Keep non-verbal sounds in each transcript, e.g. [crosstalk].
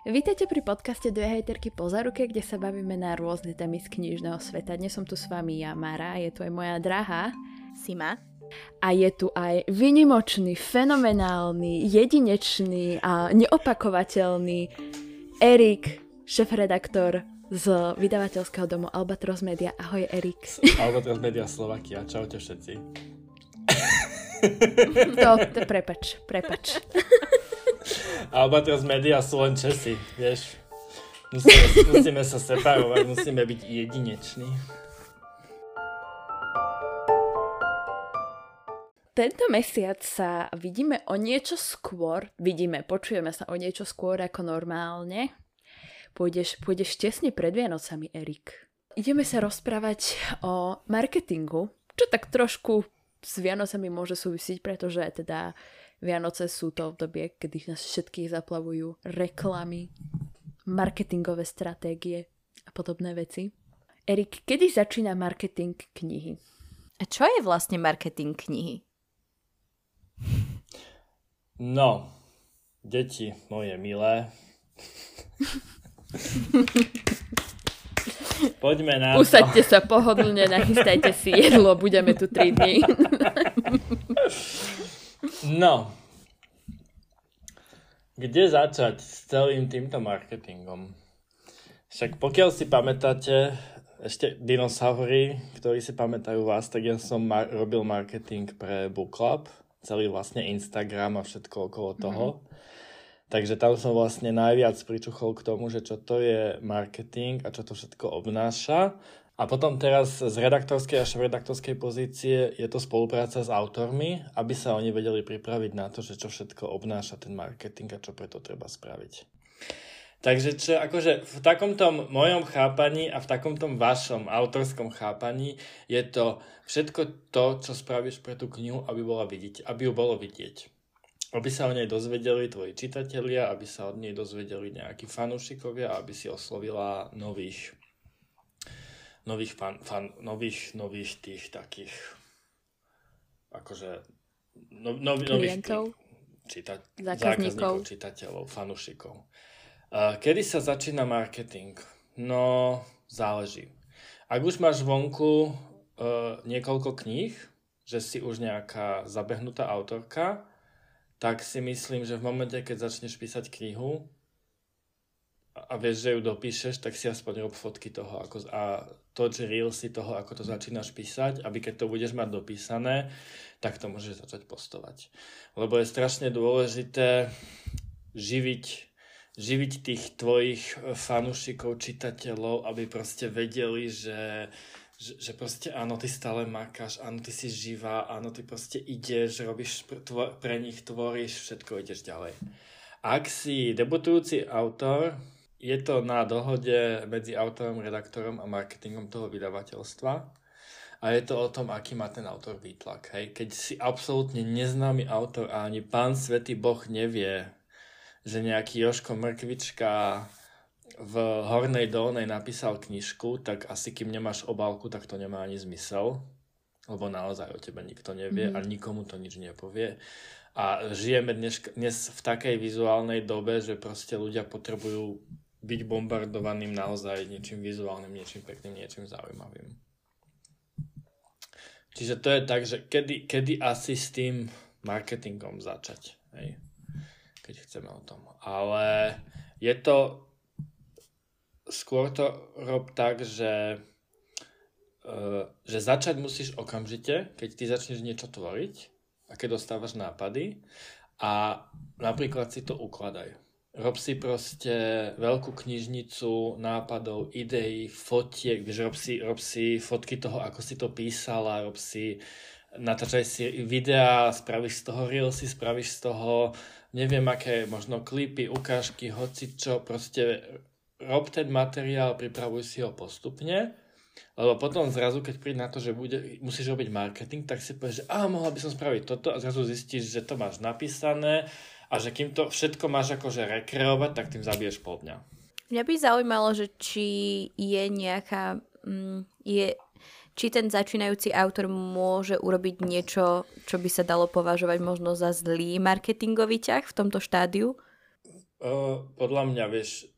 Vítajte pri podcaste Dve hejterky po zaruke, kde sa bavíme na rôzne témy z knižného sveta. Dnes som tu s vami ja, Mara, je tu aj moja drahá Sima. A je tu aj vynimočný, fenomenálny, jedinečný a neopakovateľný Erik, šefredaktor z vydavateľského domu Albatros Media. Ahoj, Erik. Albatros Media Slovakia. Čaute všetci. To, to prepač, prepač. Albatros Media sú len Česi, vieš. Musíme, musíme sa separovať, musíme byť jedineční. Tento mesiac sa vidíme o niečo skôr, vidíme, počujeme sa o niečo skôr ako normálne. Pôjdeš, pôjdeš tesne pred Vianocami, Erik. Ideme sa rozprávať o marketingu, čo tak trošku s Vianocami môže súvisiť, pretože teda Vianoce sú to obdobie, kedy nás všetkých zaplavujú reklamy, marketingové stratégie a podobné veci. Erik, kedy začína marketing knihy? A čo je vlastne marketing knihy? No, deti moje milé. [laughs] Poďme na Usaďte sa pohodlne, nachystajte si jedlo, budeme tu 3 dní. [laughs] No. Kde začať s celým týmto marketingom? Však pokiaľ si pamätáte, ešte dinosaury, ktorí si pamätajú vás, tak ja som mar- robil marketing pre Book Club, celý vlastne Instagram a všetko okolo toho. Mm-hmm. Takže tam som vlastne najviac pričuchol k tomu, že čo to je marketing a čo to všetko obnáša. A potom teraz z redaktorskej a redaktorskej pozície je to spolupráca s autormi, aby sa oni vedeli pripraviť na to, že čo všetko obnáša ten marketing a čo preto treba spraviť. Takže čo, akože v takomto mojom chápaní a v takomto vašom autorskom chápaní je to všetko to, čo spravíš pre tú knihu, aby, bola vidieť, aby ju bolo vidieť. Aby sa o nej dozvedeli tvoji čitatelia, aby sa od nej dozvedeli nejakí fanúšikovia, aby si oslovila nových nových, fan, fan, nových, nových tých takých akože no, no, nových Klientov, čita, zákazníkov. čitateľov, fanušikov. Uh, kedy sa začína marketing? No, záleží. Ak už máš vonku uh, niekoľko kníh, že si už nejaká zabehnutá autorka, tak si myslím, že v momente, keď začneš písať knihu, a vieš, že ju dopíšeš, tak si aspoň rob fotky toho ako, a toč reelsy toho, ako to začínaš písať, aby keď to budeš mať dopísané, tak to môžeš začať postovať. Lebo je strašne dôležité živiť, živiť tých tvojich fanúšikov, čitateľov, aby proste vedeli, že, že, že proste áno, ty stále makáš, áno, ty si živá, áno, ty proste ideš, robíš tvor, pre nich, tvoríš, všetko ideš ďalej. Ak si debutujúci autor, je to na dohode medzi autorom, redaktorom a marketingom toho vydavateľstva. A je to o tom, aký má ten autor výtlak. Hej. Keď si absolútne neznámy autor a ani pán Svetý Boh nevie, že nejaký Joško Mrkvička v Hornej Dolnej napísal knižku, tak asi kým nemáš obálku, tak to nemá ani zmysel. Lebo naozaj o tebe nikto nevie mm. a nikomu to nič nepovie. A žijeme dnes, dnes v takej vizuálnej dobe, že proste ľudia potrebujú byť bombardovaným naozaj niečím vizuálnym, niečím pekným, niečím zaujímavým. Čiže to je tak, že kedy, kedy asi s tým marketingom začať, hej? keď chceme o tom. Ale je to, skôr to rob tak, že, uh, že začať musíš okamžite, keď ty začneš niečo tvoriť a keď dostávaš nápady a napríklad si to ukladaj rob si proste veľkú knižnicu nápadov, ideí, fotiek, vieš, rob si, rob si fotky toho, ako si to písala, rob si, natáčaj si videá, spravíš z toho reelsy, spravíš z toho neviem aké, možno klipy, ukážky, hoci čo, proste rob ten materiál, pripravuj si ho postupne, lebo potom zrazu, keď príde na to, že bude, musíš robiť marketing, tak si povieš, že a mohla by som spraviť toto a zrazu zistíš, že to máš napísané, a že kým to všetko máš akože rekreovať, tak tým zabiješ pol dňa. Mňa by zaujímalo, že či je nejaká... Mm, je, či ten začínajúci autor môže urobiť niečo, čo by sa dalo považovať možno za zlý marketingový ťah v tomto štádiu? Uh, podľa mňa, vieš,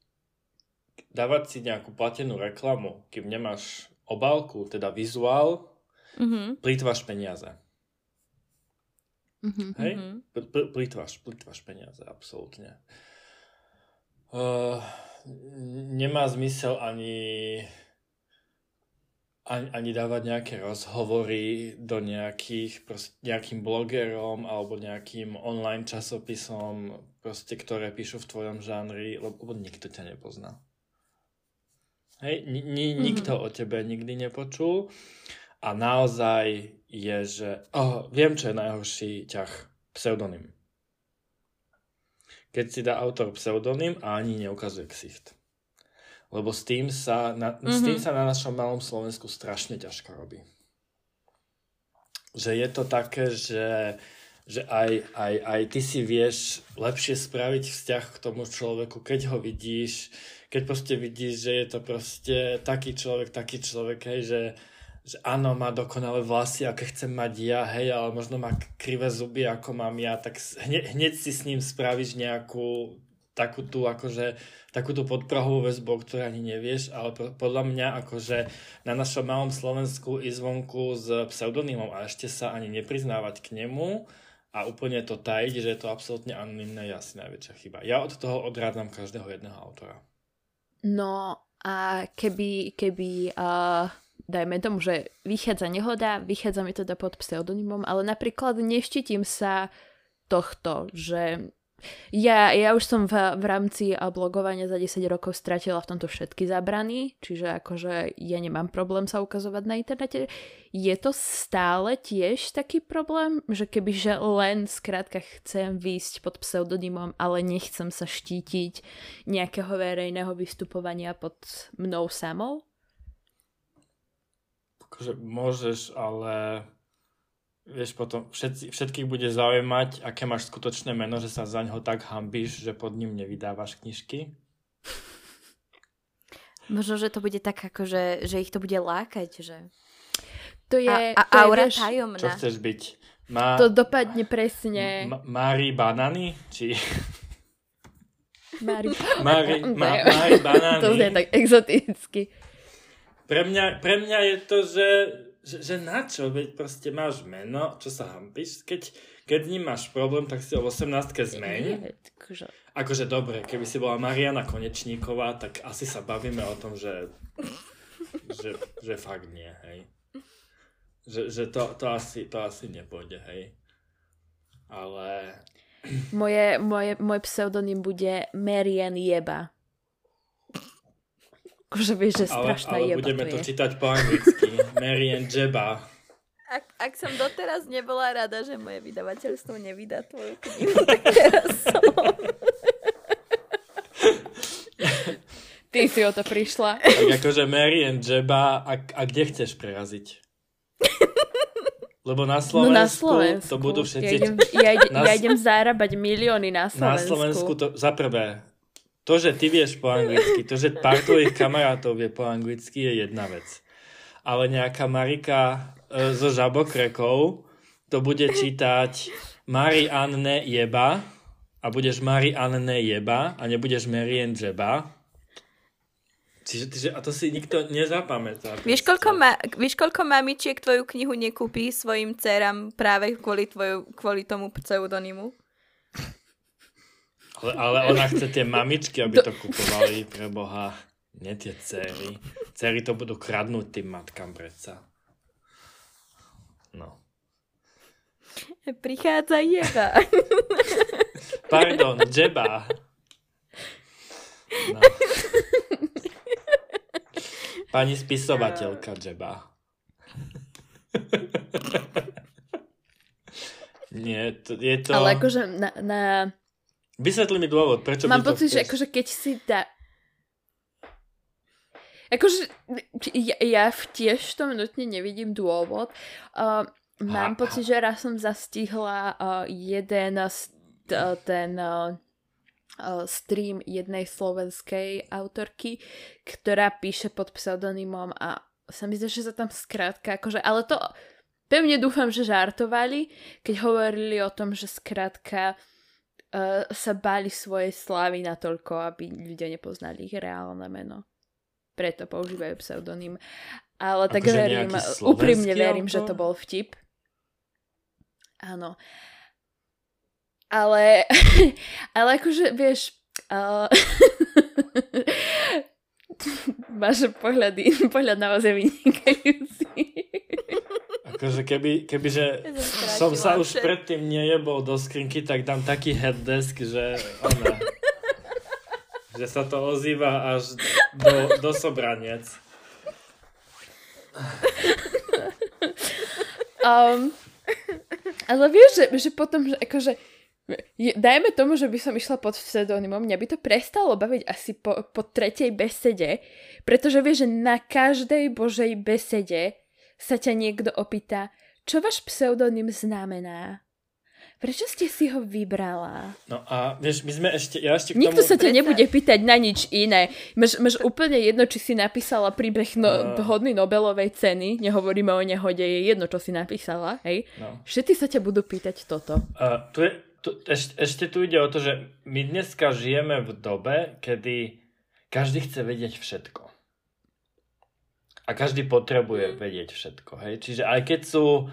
dávať si nejakú platenú reklamu, kým nemáš obálku, teda vizuál, Mhm. plýtvaš peniaze. Mhm. Hej? Mhm. Pl- pl- plýtvaš, plýtvaš peniaze, absolútne. Uh, nemá zmysel ani, ani, ani dávať nejaké rozhovory do nejakých, proste, nejakým blogerom alebo nejakým online časopisom, proste, ktoré píšu v tvojom žánri, lebo, lebo nikto ťa nepozná. Hej, ni, ni, nikto o tebe nikdy nepočul a naozaj je, že oh, viem, čo je najhorší ťah. Pseudonym. Keď si dá autor pseudonym a ani neukazuje ksicht. Lebo s tým sa na, mm-hmm. s tým sa na našom malom Slovensku strašne ťažko robí. Že je to také, že, že aj, aj, aj ty si vieš lepšie spraviť vzťah k tomu človeku, keď ho vidíš, keď proste vidíš, že je to proste taký človek, taký človek, hej, že, že áno, má dokonalé vlasy, aké chcem mať ja, hej, ale možno má krivé zuby, ako mám ja, tak hneď, hneď si s ním spravíš nejakú takú tú, akože, takú tú podprahovú väzbu, o ktorej ani nevieš, ale podľa mňa akože na našom malom Slovensku ísť zvonku s pseudonymom a ešte sa ani nepriznávať k nemu a úplne to tajiť, že je to absolútne anonimné, je asi najväčšia chyba. Ja od toho odrádzam každého jedného autora. No a keby, keby uh, dajme tomu, že vychádza nehoda, vychádza mi teda pod pseudonymom, ale napríklad neštítim sa tohto, že ja, ja už som v, v rámci blogovania za 10 rokov stratila v tomto všetky zábrany, čiže akože ja nemám problém sa ukazovať na internete. Je to stále tiež taký problém, že kebyže len skrátka chcem výjsť pod pseudonymom, ale nechcem sa štítiť nejakého verejného vystupovania pod mnou samou? Akože môžeš, ale vieš, potom všetci, všetkých bude zaujímať, aké máš skutočné meno, že sa za ňo tak hambíš, že pod ním nevydávaš knižky. Možno, že to bude tak, ako, že, že ich to bude lákať, že... To je... A, a to je, aura vieš, tajomná. Čo chceš byť? Má, To dopadne presne. M- Mári Banany? Či... Mári... Mári, [laughs] ma, Mári Banany? To znie tak exoticky. Pre mňa, pre mňa je to, že, že, že na čo? Veď proste máš meno, čo sa hambíš? Keď, keď ním máš problém, tak si o 18 zmeň. Akože- Akože dobre, keby si bola Mariana Konečníková, tak asi sa bavíme o tom, že, že, že fakt nie, hej. Že, že to, to, asi, to asi nepôjde, hej. Ale Moje, moje, môj pseudonym bude Marian Jeba. Akože vieš, že ale, strašná ale jeba budeme to to je. čítať po anglicky. [laughs] Marian Jeba. Ak, ak som doteraz nebola rada, že moje vydavateľstvo nevydá tvoju knihu, [laughs] tak teraz som. Ty si o to prišla. Tak akože Marian Jeba, a, a kde chceš preraziť? Lebo na Slovensku, no na Slovensku. to budú všetci... Ja idem, ja, idem, Na- ja idem zarábať milióny na Slovensku. Na Slovensku to, za prvé, to, že ty vieš po anglicky, to, že pár tvojich kamarátov vie po anglicky, je jedna vec. Ale nejaká Marika e, so žabokrekou to bude čítať Mari Anne Jeba a budeš Mari Anne Jeba a nebudeš Marian Jeba. Čiže, čiže, a to si nikto nezapamätá. Vieš koľko, ma, vieš, koľko mamičiek tvoju knihu nekúpí svojim dcerám práve kvôli, tvoju, kvôli tomu pseudonymu? Ale, ale ona chce tie mamičky, aby to kupovali pre Boha. Nie tie cery. Cery to budú kradnúť tým matkám predsa. No. Prichádza jeba. Pardon, džeba. No. Pani spisovateľka džeba. Nie, to, je to... Ale akože na, na... Vysvetli mi dôvod, prečo Mám pocit, že chceš. akože keď si dá... Akože ja, ja v tiež tom nutne nevidím dôvod. Uh, mám pocit, že raz som zastihla uh, jeden uh, ten uh, uh, stream jednej slovenskej autorky, ktorá píše pod pseudonymom a sa mi zdá, že sa tam skrátka, akože, ale to pevne dúfam, že žartovali, keď hovorili o tom, že skrátka uh, sa báli svojej slávy natoľko, aby ľudia nepoznali ich reálne meno. Preto používajú pseudonym. Ale tak Akože verím, slovenský úprimne verím, že to bol vtip. Áno. Ale, [laughs] ale akože, vieš, [laughs] uh, máš pohľady, [laughs] pohľad naozaj vynikajúci. Akože keby, kebyže som sa už predtým nejebol do skrinky, tak dám taký headdesk, že ona, [laughs] že sa to ozýva až do, do sobranec. Um, ale vieš, že, že potom, že akože je, dajme tomu, že by som išla pod pseudonymom, mňa by to prestalo baviť asi po, po tretej besede, pretože vieš, že na každej božej besede sa ťa niekto opýta, čo váš pseudonym znamená? Prečo ste si ho vybrala? No a vieš, my sme ešte, ja ešte k Nikto tomu... sa ťa nebude pýtať na nič iné. Máš, máš úplne jedno, či si napísala príbeh no, No. hodný Nobelovej ceny, nehovoríme o nehode, je jedno, čo si napísala, hej? No. Všetci sa ťa budú pýtať toto. Uh, tu je, tu, ešte, ešte tu ide o to, že my dneska žijeme v dobe, kedy každý chce vedieť všetko. A každý potrebuje vedieť všetko. Hej? Čiže aj keď sú,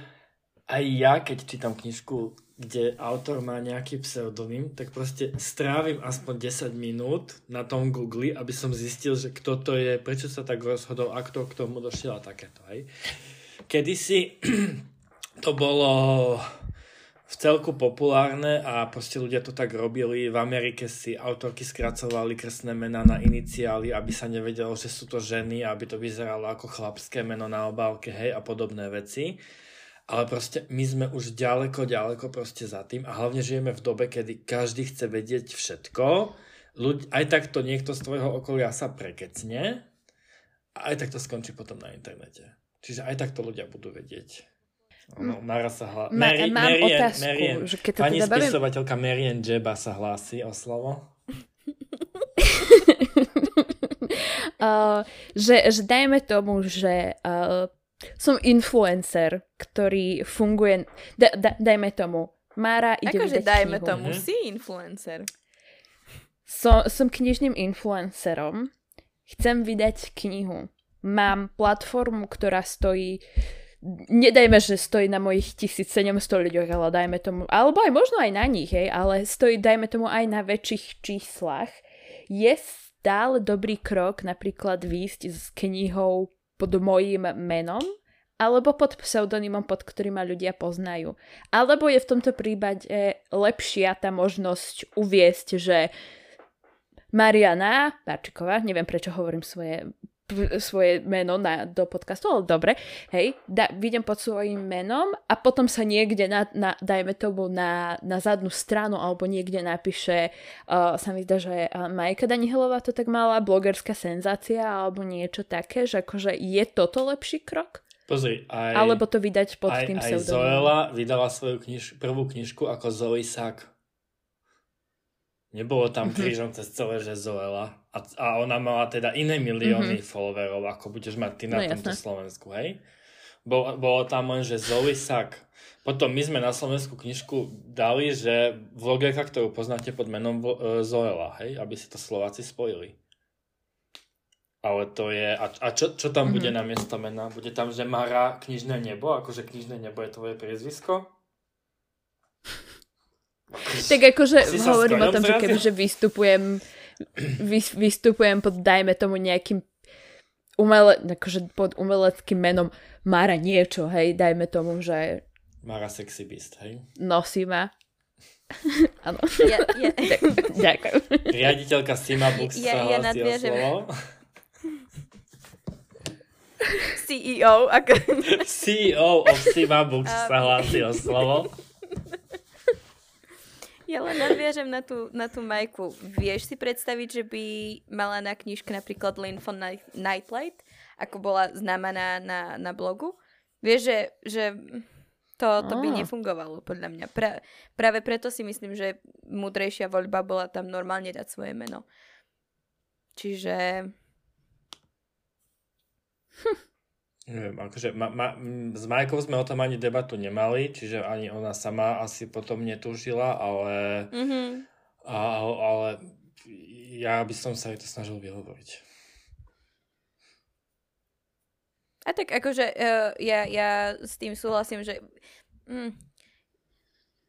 aj ja keď čítam knižku, kde autor má nejaký pseudonym, tak proste strávim aspoň 10 minút na tom Google, aby som zistil, že kto to je, prečo sa tak rozhodol a kto k tomu došiel a takéto. Hej? Kedysi [clears throat] to bolo v celku populárne a proste ľudia to tak robili. V Amerike si autorky skracovali krstné mená na iniciály, aby sa nevedelo, že sú to ženy, aby to vyzeralo ako chlapské meno na obálke, hej, a podobné veci. Ale proste my sme už ďaleko, ďaleko proste za tým a hlavne žijeme v dobe, kedy každý chce vedieť všetko. Ľuď, aj tak to niekto z tvojho okolia sa prekecne a aj tak to skončí potom na internete. Čiže aj tak to ľudia budú vedieť. No, naraz sa hlá... Ma- mám otázku, že keď to Pani teda bavím- spisovateľka Marian Jeba sa hlási o slovo. [laughs] uh, že, že dajme tomu, že uh, som influencer, ktorý funguje, da, da, dajme tomu, Mára ide Akože dajme knihu. tomu, Mhm. si influencer. So, som knižným influencerom, chcem vydať knihu. Mám platformu, ktorá stojí nedajme, že stojí na mojich 1700 ľuďoch, ale dajme tomu, alebo aj možno aj na nich, hej, ale stojí, dajme tomu, aj na väčších číslach. Je stále dobrý krok napríklad výjsť s knihou pod mojím menom, alebo pod pseudonymom, pod ktorým ma ľudia poznajú. Alebo je v tomto prípade lepšia tá možnosť uviesť, že Mariana Barčiková, neviem prečo hovorím svoje svoje meno na, do podcastu, ale dobre, hej, da, vidím pod svojím menom a potom sa niekde, na, na, dajme tomu na, na zadnú stranu alebo niekde napíše, uh, sa mi zdá, že uh, Majka Danihelová to tak mala, blogerská senzácia alebo niečo také, že akože je toto lepší krok? Pozri, aj, Alebo to vydať pod aj, tým aj pseudonymom? Zoela vydala svoju kniž, prvú knižku ako Zoe Sack. Nebolo tam krížom cez celé, že Zoela. A, a ona mala teda iné milióny followerov, ako budeš mať ty na No, tomto jasné. Slovensku, hej? Bolo, bolo tam len, že Zoe. Potom my sme na Slovensku knižku dali, že vlogerka, ktorú poznáte pod menom e, Zoela, hej? Aby si to Slováci spojili. Ale to je... A, a čo, čo tam Mhm. bude na miesto mena? Bude tam, že Mara knižné nebo? Akože knižné nebo je tvoje priezvisko? Tak akože Si hovorím o tom, že Kojom kebyže vystupujem, vy, vystupujem pod, dajme tomu, nejakým umele, akože pod umeleckým menom Mara niečo, hej, dajme tomu, že Mara Sexy Beast, hej? nosí ma. [laughs] Áno, Ja, ja, [laughs] ďakujem. Riaditeľka Sima Books Ja- sa ja slovo. [laughs] CEO, ako... CEO of Sima Books sa hlási o slovo. [laughs] Ja len nadviažem na tú, na tú Majku. Vieš si predstaviť, že by mala na knižke napríklad Lynn von Night- Nightlight, ako bola známa na, na, na blogu? Vieš, že, že to, to by nefungovalo podľa mňa. Pra, práve preto si myslím, že múdrejšia voľba bola tam normálne dať svoje meno. Čiže... [laughs] Neviem, akože ma, ma, s Majkou sme o tom ani debatu nemali, čiže ani ona sama asi potom netúžila, ale, mm-hmm. a, ale ja by som sa jej to snažil vyhovoriť. A tak akože uh, ja, ja s tým súhlasím, že mm,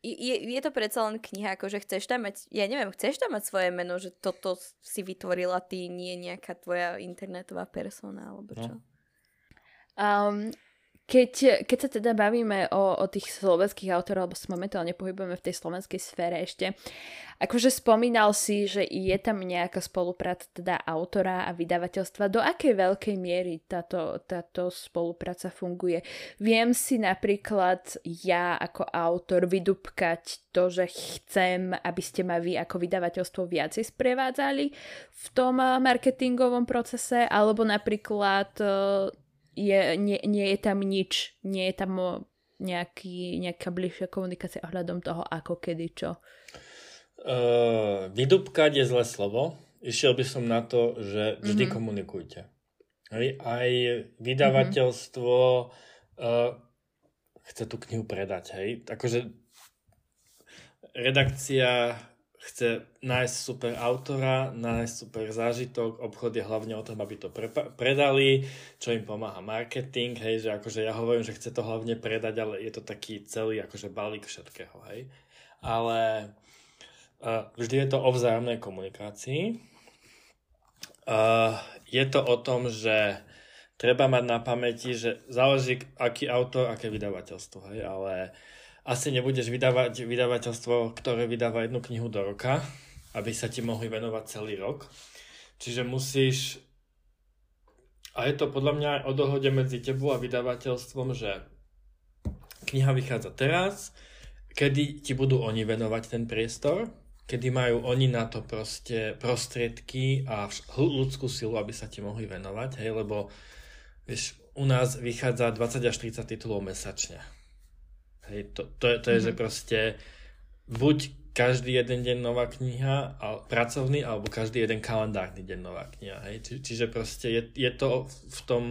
je, je to predsa len kniha, akože chceš tam mať, ja neviem, chceš tam mať svoje meno, že toto si vytvorila ty, nie nejaká tvoja internetová persona, alebo čo? No. Um, keď, keď sa teda bavíme o, o tých slovenských autorov, alebo sa momentálne pohybujeme v tej slovenskej sfére ešte, akože spomínal si, že je tam nejaká spolupráca teda autora a vydavateľstva. Do akej veľkej miery táto, táto spolupráca funguje? Viem si napríklad ja ako autor vydupkať to, že chcem, aby ste ma vy ako vydavateľstvo viacej sprevádzali v tom marketingovom procese, alebo napríklad je, nie, nie je tam nič, nie je tam nejaký, nejaká bližšia komunikácia ohľadom toho, ako, kedy, čo? Uh, vydupkať je zlé slovo. Išiel by som na to, že vždy mm-hmm. komunikujte. Hej? Aj vydavateľstvo mm-hmm. uh, chce tú knihu predať. Hej? Akože redakcia chce nájsť super autora, nájsť super zážitok, obchod je hlavne o tom, aby to pre- predali, čo im pomáha marketing, hej, že akože ja hovorím, že chce to hlavne predať, ale je to taký celý akože balík všetkého, hej. Ale uh, vždy je to o vzájomnej komunikácii. Uh, je to o tom, že treba mať na pamäti, že záleží aký autor, aké vydavateľstvo, hej, ale uh, asi nebudeš vydávať vydavateľstvo, ktoré vydáva jednu knihu do roka, aby sa ti mohli venovať celý rok. Čiže musíš... A je to podľa mňa aj o dohode medzi tebou a vydavateľstvom, že kniha vychádza teraz, kedy ti budú oni venovať ten priestor, kedy majú oni na to proste prostriedky a ľudskú silu, aby sa ti mohli venovať, hej, lebo vieš, u nás vychádza 20 až 30 titulov mesačne Hej, to, to, je, to je mm-hmm. že mhm. proste buď každý jeden deň nová kniha, a pracovný, alebo každý jeden kalendárny deň nová kniha. Hej? Či, čiže proste je, je to v tom,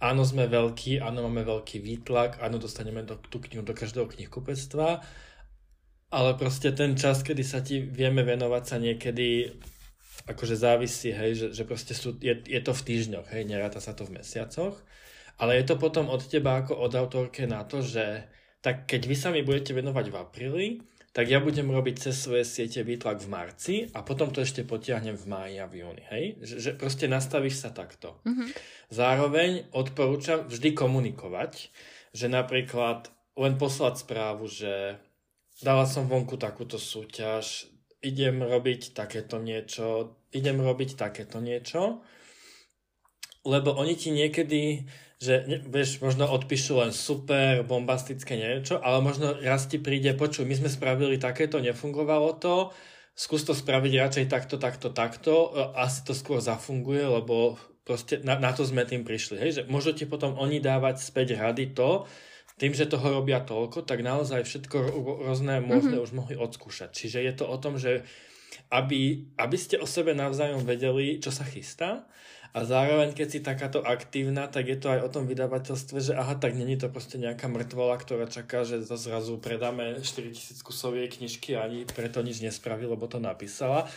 áno sme veľkí, áno máme veľký výtlak, áno dostaneme do, tú knihu do každého knihkupectva, ale proste ten čas, kedy sa ti vieme venovať sa niekedy akože závisí, hej, že, že proste sú, je, je to v týždňoch, hej, neráta sa to v mesiacoch, ale je to potom od teba ako od autorke na to, že tak keď vy sa mi budete venovať v apríli, tak ja budem robiť cez svoje siete výtlak v marci a potom to ešte potiahnem v máji a v júni. Hej? Že, že proste nastavíš sa takto. Mm-hmm. Zároveň odporúčam vždy komunikovať, že napríklad len poslať správu, že dala som vonku takúto súťaž, idem robiť takéto niečo, idem robiť takéto niečo, lebo oni ti niekedy že vieš, možno odpíšu len super, bombastické niečo, ale možno raz ti príde, počuj, my sme spravili takéto, nefungovalo to, skús to spraviť radšej takto, takto, takto, asi to skôr zafunguje, lebo proste na, na to sme tým prišli. Hej? Že môžu ti potom oni dávať späť rady to, tým, že toho robia toľko, tak naozaj všetko rôzne možné mm-hmm. už mohli odskúšať. Čiže je to o tom, že aby, aby ste o sebe navzájom vedeli, čo sa chystá a zároveň, keď si takáto aktívna, tak je to aj o tom vydavateľstve, že aha, tak není to proste nejaká mŕtvola, ktorá čaká, že to zrazu predáme 4000 kusov jej knižky a ani preto nič nespraví, lebo to napísala.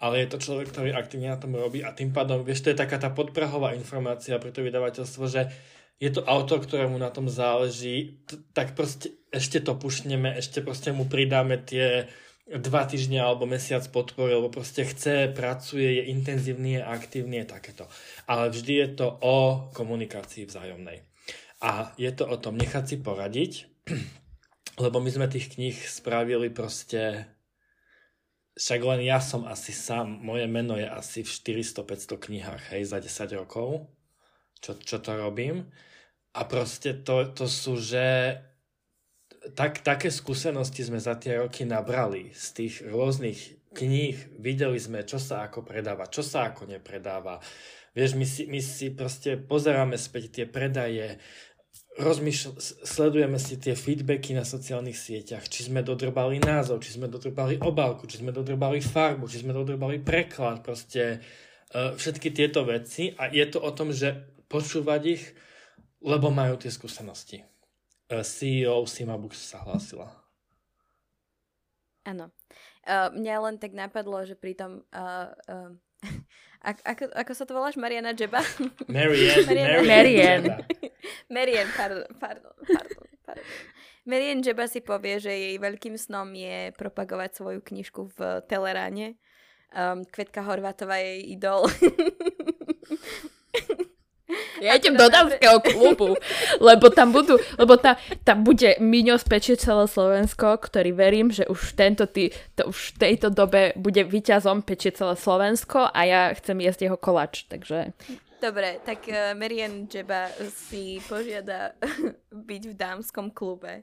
Ale je to človek, ktorý aktívne na tom robí a tým pádom, vieš, to je taká tá podprahová informácia pre to vydavateľstvo, že je to autor, ktorému na tom záleží, tak proste ešte to pušneme, ešte proste mu pridáme tie dva týždne alebo mesiac podpory, lebo proste chce, pracuje, je intenzívny, je aktívny, je takéto. Ale vždy je to o komunikácii vzájomnej. A je to o tom nechať si poradiť, [clears throat] lebo my sme tých kníh spravili proste však len ja som asi sám, moje meno je asi v 400-500 knihách, hej, za 10 rokov, čo, čo to robím. A proste to, to sú, že tak, také skúsenosti sme za tie roky nabrali z tých rôznych kníh. Videli sme, čo sa ako predáva, čo sa ako nepredáva. Vieš, my si, my si proste pozeráme späť tie predaje, rozmýšľ, sledujeme si tie feedbacky na sociálnych sieťach, či sme dodrbali názov, či sme dodrbali obálku, či sme dodrbali farbu, či sme dodrbali preklad, proste uh, všetky tieto veci a je to o tom, že počúvať ich, lebo majú tie skúsenosti. Uh, CEO Sima Books sa hlásila. Áno. Uh, mňa len tak napadlo, že pri tom... Uh, uh, ako, ako sa to voláš? Mariana Jeba? [laughs] Marianne. Marianne. Marianne. Marianne, pardon, pardon, pardon, pardon. Marianne Jeba si povie, že jej veľkým snom je propagovať svoju knižku v Teleráne. Um, Kvetka Horvátová je jej idol. [laughs] Ja idem do dámskeho klubu, lebo tam budú, lebo tam, tam bude Miňo spečie celé Slovensko, ktorý verím, že už, tento tý, to už v tejto dobe bude vyťazom pečie celé Slovensko a ja chcem jesť jeho kolač, takže... Dobre, tak uh, Marian Jeba si požiada [laughs] byť v dámskom klube.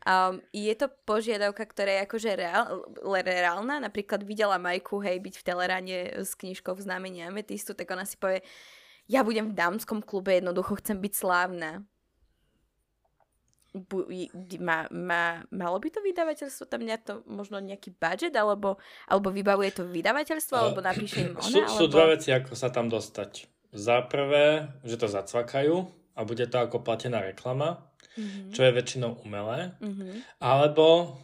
Um, je to požiadavka, ktorá je akože reál, reálna? Napríklad videla Majku, hej, byť v Teleráne s knižkou v znamení Ametistu, tak ona si povie, ja budem v dámskom klube, jednoducho chcem byť slávna. Bu, má, má, malo by to vydavateľstvo tam to možno nejaký budget, alebo, alebo vybavuje to vydavateľstvo, uh, alebo napíše im ona? Sú, alebo... sú dve veci, ako sa tam dostať. Za prvé, že to zacvakajú a bude to ako platená reklama, mm-hmm. čo je väčšinou umelé, mm-hmm. alebo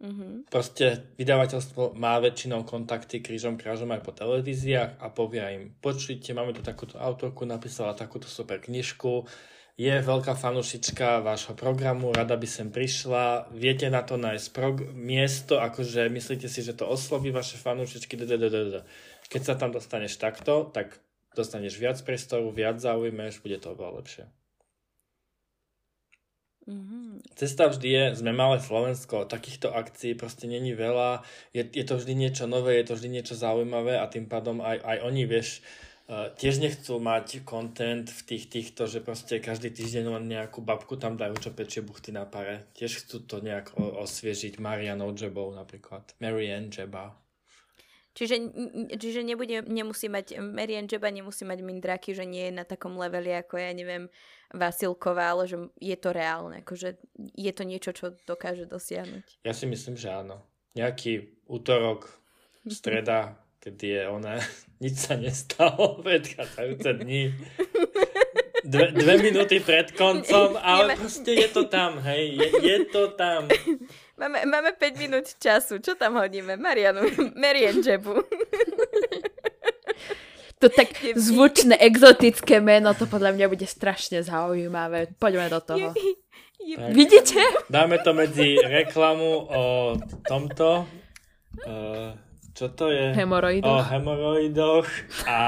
Mm-hmm. Proste vydavateľstvo má väčšinou kontakty krížom krážom aj po televíziách a povia im, počujte, máme tu takúto autorku, napísala takúto super knižku, je veľká fanušička vášho programu, rada by sem prišla, viete na to nájsť prog- miesto, akože myslíte si, že to osloví vaše fanušičky, keď sa tam dostaneš takto, tak dostaneš viac priestoru, viac zaujmeš, bude to oveľa lepšie. Mm-hmm. Cesta vždy je, sme malé Slovensko, takýchto akcií proste není veľa, je, je to vždy niečo nové, je to vždy niečo zaujímavé a tým pádom aj, aj oni, vieš, uh, tiež nechcú mať content v tých týchto, že proste každý týždeň len nejakú babku tam dajú, čo pečie buchty na pare. Tiež chcú to nejak o, osviežiť Marianou Jebou napríklad. Marianne Jeba. Čiže, čiže nebude, nemusí mať, Marian Jeba nemusí mať Mindraky, že nie je na takom leveli ako ja neviem Vasilková, ale že je to reálne, akože je to niečo, čo dokáže dosiahnuť. Ja si myslím, že áno. Nejaký útorok, [laughs] streda, kedy je ona, [laughs] nič sa nestalo [laughs] predchádzajúce dni. Dve, dve minúty pred koncom, ale proste je to tam, hej, je, je to tam. Máme, máme 5 minút času. Čo tam hodíme? Marianu, Marian Jebu. To tak [laughs] zvučné, exotické meno, to podľa mňa bude strašne zaujímavé. Poďme do toho. Tak, Vidíte? Dáme to medzi reklamu o tomto. Uh, čo to je? Hemoroidoch. O hemoroidoch a,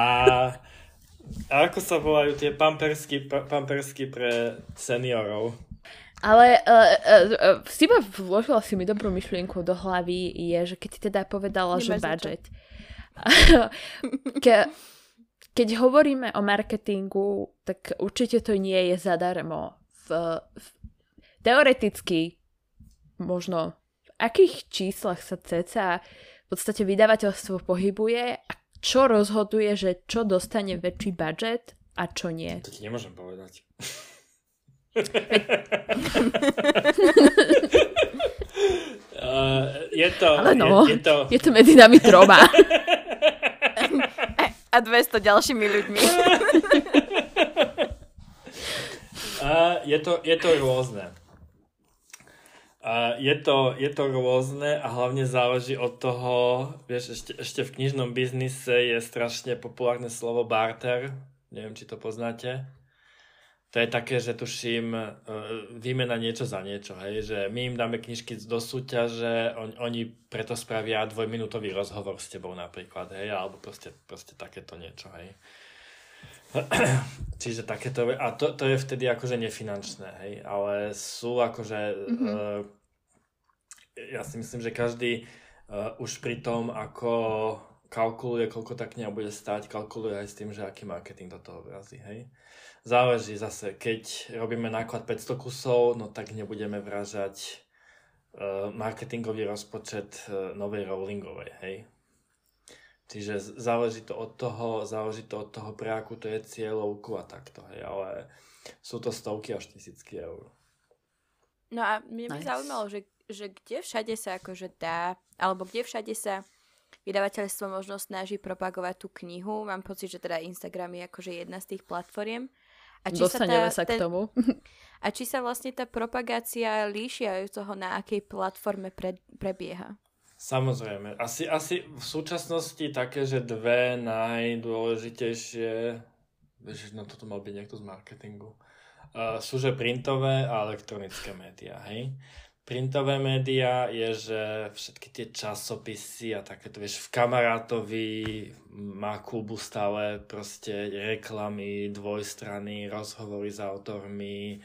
a ako sa volajú tie pampersky, pampersky pre seniorov. Ale uh, uh, uh, vložila si mi dobrú myšlienku do hlavy, je, že keď ti teda povedala, Nemáš že budget. [laughs] Ke, keď hovoríme o marketingu, tak určite to nie je zadarmo. V, v, teoreticky možno v akých číslach sa ceca v podstate vydavateľstvo pohybuje a čo rozhoduje, že čo dostane väčší budget a čo nie. To ti nemôžem povedať uh, [laughs] [laughs] je to... no, je, je, to... je to medzi nami troma. [laughs] A 200 ďalšími ľuďmi. [laughs] uh, je, to, je to rôzne. Uh, je, to, je to rôzne a hlavne záleží od toho, vieš, ešte, ešte v knižnom biznise je strašne populárne slovo barter, neviem, či to poznáte to je také, že tuším uh, výmena niečo za niečo, hej, že my im dáme knižky do súťaže, on, oni preto spravia dvojminútový rozhovor s tebou napríklad, hej, alebo proste, proste takéto niečo, hej. [clears throat] Čiže takéto, a to, to je vtedy akože nefinančné, hej, ale sú akože, mm-hmm. uh, ja si myslím, že každý uh, už pri tom, ako kalkuluje, koľko tá kniha bude stáť, kalkuluje aj s tým, že aký marketing do toho vrazí, hej. Záleží zase, keď robíme náklad 500 kusov, no tak nebudeme vražať uh, marketingový rozpočet uh, novej rollingovej, hej. Čiže záleží to od toho, záleží to od toho, pre akú to je cieľovku a takto, hej, ale sú to stovky až tisícky eur. No a mňa by nice. zaujímalo, že, že kde všade sa akože dá, alebo kde všade sa vydavateľstvo možno snaží propagovať tú knihu. Mám pocit, že teda Instagram je akože jedna z tých platformiem A či Dostaneme sa, sa, tá, k ten, tomu. [laughs] a či sa vlastne tá propagácia líšia od toho, na akej platforme pre, prebieha? Samozrejme. Asi, asi v súčasnosti také, že dve najdôležitejšie, vieš, no toto mal byť niekto z marketingu, uh, sú že printové a elektronické médiá, hej? Printové médiá je, že všetky tie časopisy a takéto, vieš, v kamarátovi má klubu stále proste reklamy, dvojstrany, rozhovory s autormi,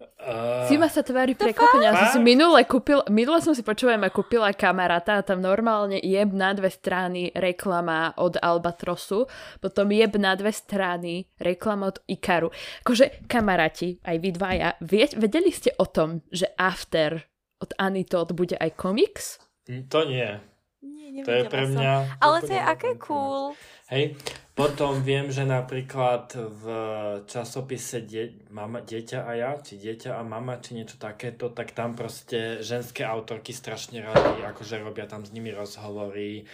Uh, Sima sa tvári prekvapenia. Ja som si minule, kúpil, minule som si počúvajme kúpila kamaráta a tam normálne jeb na dve strany reklama od Albatrosu, potom jeb na dve strany reklama od Ikaru. Akože kamaráti, aj vy dvaja, vie, vedeli ste o tom, že After od Anitot bude aj komiks? To nie. Nie, To je pre som. mňa... Ale to je aké nová cool. Hej, potom viem, že napríklad v časopise die, mama, Dieťa a ja, či Dieťa a mama, či niečo takéto, tak tam proste ženské autorky strašne rady, akože robia tam s nimi rozhovory.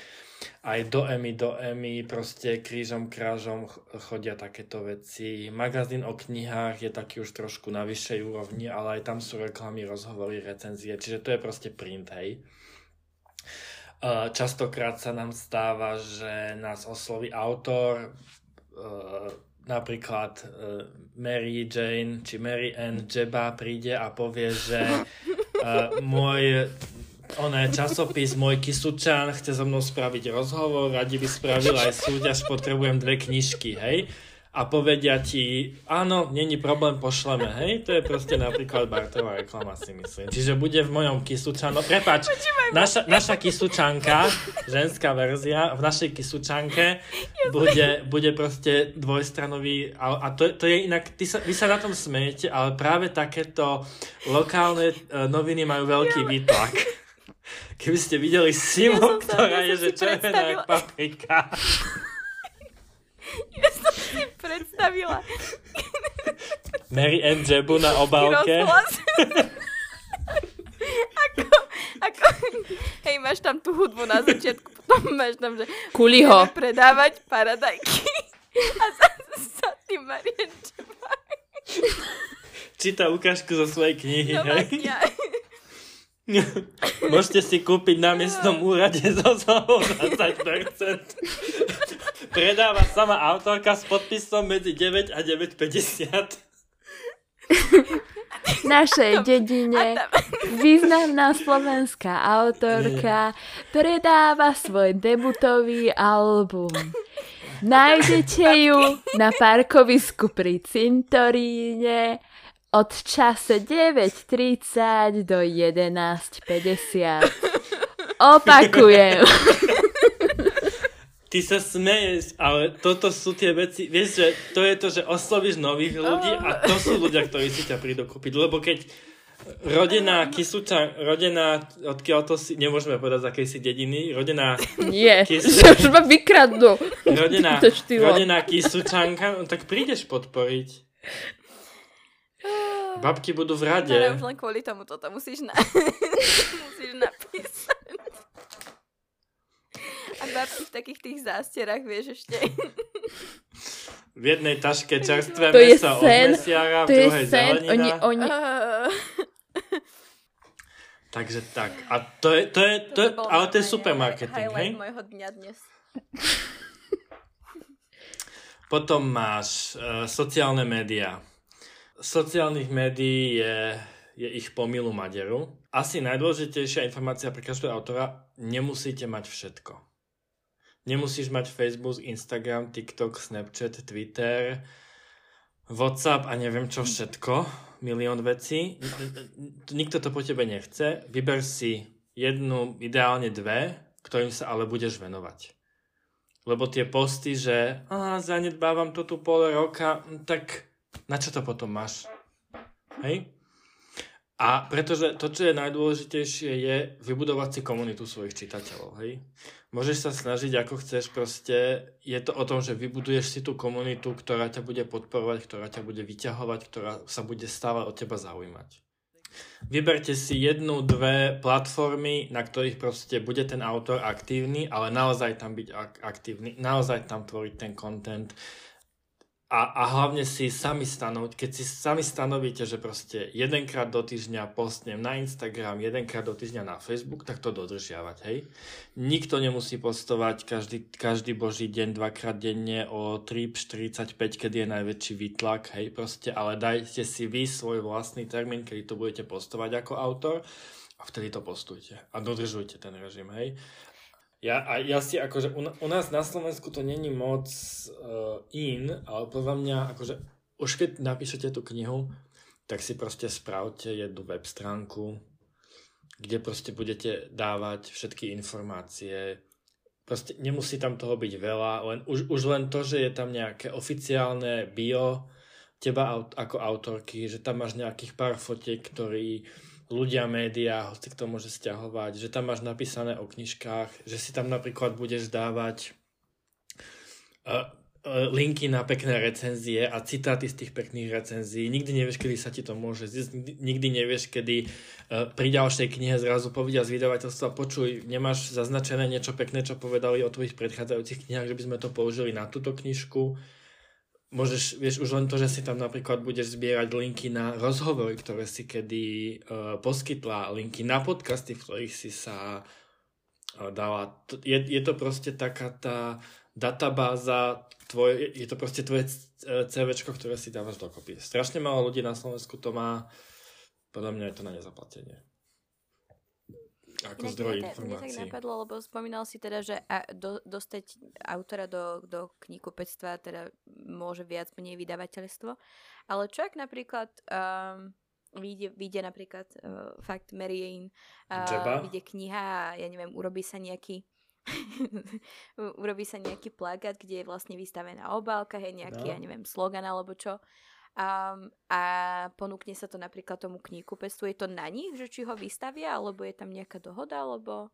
Aj do Emy, do Emy, proste krížom, krážom chodia takéto veci. Magazín o knihách je taký už trošku na vyššej úrovni, ale aj tam sú reklamy, rozhovory, recenzie, čiže to je proste print, hej. Častokrát sa nám stáva, že nás osloví autor, napríklad Mary Jane či Mary Ann Jeba príde a povie, že môj oné časopis Môj Kisučan chce so mnou spraviť rozhovor, radi by spravil aj súťaž, potrebujem dve knižky, hej? A povedia ti, áno, není problém, pošleme, hej? To je proste napríklad Bartová reklama, si myslím. Čiže bude v mojom kisučano, prepač, naša, naša kisučanka, ženská verzia, v našej kisučanke bude, bude proste dvojstranový, a, a to, to je inak, ty sa, vy sa na tom smejete, ale práve takéto lokálne uh, noviny majú veľký výtlak. [laughs] Keby ste videli Simo, Ja ktorá ja je, že červená paprika. [laughs] Ja som si predstavila Mary Ann Jebu na obálke. [laughs] ako, ako, hej, máš tam tú hudbu na začiatku, potom máš tam, že Kuliho. predávať paradajky. A za, za tým Marian Čeba. Číta ukážku zo svojej knihy, No, hej. ja. [laughs] Môžete si kúpiť na miestnom úrade zo zľavou 20%. Predáva sama autorka s podpisom medzi 9 a 9,50. V našej dedine významná slovenská autorka predáva svoj debutový album. Nájdete ju na parkovisku pri cintoríne od čase 9.30 do 11.50. Opakujem. Ty sa smeješ, ale toto sú tie veci, vieš, že to je to, že oslovíš nových ľudí a to sú ľudia, ktorí si ťa prídu kúpiť, lebo keď rodená Kisuča, rodená, odkiaľ to si, nemôžeme povedať z akej si dediny, rodená, Nie, Kis- že už ma vykradnú. rodená, rodená Kisučanka, no tak prídeš podporiť. [gasps] Babky budú v rade. Tara, už len kvôli tomu toto musíš, na... [laughs] musíš napísať. A babky v takých tých zástierach, vieš ešte. V jednej taške čerstvé To je meso od sen, mesiara, v To je druhej sen, zelenina. oni, oni, [laughs] Uh, Takže tak. A to je, to je, to je, bol ale to je supermarketing, hej? môjho dňa dnes. Potom máš uh, sociálne médiá. Sociálnych médií je, je ich pomilu maderu. Asi najdôležitejšia informácia pre každého autora, nemusíte mať všetko. Nemusíš mať Facebook, Instagram, TikTok, Snapchat, Twitter, WhatsApp a neviem čo všetko, milión vecí. Nikto to po tebe nechce. Vyber si jednu, ideálne dve, ktorým sa ale budeš venovať. Lebo tie posty, že zanedbávam to tu pol roka, tak na čo to potom máš? Hej? A pretože to, čo je najdôležitejšie, je vybudovať si komunitu svojich čitateľov. Hej? Môžeš sa snažiť, ako chceš, proste je to o tom, že vybuduješ si tú komunitu, ktorá ťa bude podporovať, ktorá ťa bude vyťahovať, ktorá sa bude stále od teba zaujímať. Vyberte si jednu, dve platformy, na ktorých proste bude ten autor aktívny, ale naozaj tam byť ak- aktívny, naozaj tam tvoriť ten content. A, a hlavne si sami stanoviť, keď si sami stanovíte, že proste jedenkrát do týždňa postnem na Instagram, jedenkrát do týždňa na Facebook, tak to dodržiavať, hej. Nikto nemusí postovať každý, každý boží deň, dvakrát denne o 3.45, kedy je najväčší výtlak, hej, proste, ale dajte si vy svoj vlastný termín, kedy to budete postovať ako autor a vtedy to postujte a dodržujte ten režim, hej. Ja, a ja si akože u, u nás na Slovensku to není moc uh, in, ale podľa mňa akože už keď napíšete tú knihu, tak si proste spravte jednu web stránku, kde proste budete dávať všetky informácie. Proste nemusí tam toho byť veľa, len, už, už len to, že je tam nejaké oficiálne bio teba ako autorky, že tam máš nejakých pár fotiek, ktorí ľudia, médiá, hoci to môže stiahovať, že tam máš napísané o knižkách, že si tam napríklad budeš dávať uh, linky na pekné recenzie a citáty z tých pekných recenzií. Nikdy nevieš, kedy sa ti to môže zísť, nikdy nevieš, kedy uh, pri ďalšej knihe zrazu povedia z vydavateľstva, počuj, nemáš zaznačené niečo pekné, čo povedali o tvojich predchádzajúcich knihách, že by sme to použili na túto knižku môžeš, vieš, už len to, že si tam napríklad budeš zbierať linky na rozhovory, ktoré si kedy uh, poskytla, linky na podcasty, v ktorých si sa uh, dala. Je, je to proste taká tá databáza, tvoje, je to proste tvoje CV, ktoré si dávaš dokopy. Strašne málo ľudí na Slovensku to má, podľa mňa je to na nezaplatenie ako zdroj informácií. Mne tak napadlo, lebo spomínal si teda, že a, do, dostať autora do, do knihkupectva teda môže viac menej vydavateľstvo. Ale čo ak napríklad um, vyjde, vyjde napríklad uh, fakt Marianne, uh, vyjde kniha a ja neviem, urobí sa nejaký [laughs] urobí sa nejaký plagát, kde je vlastne vystavená obálka, hej, nejaký, no. ja neviem, slogan alebo čo Um, a ponúkne sa to napríklad tomu knihkupectvu. Je to na nich, že či ho vystavia, alebo je tam nejaká dohoda, alebo...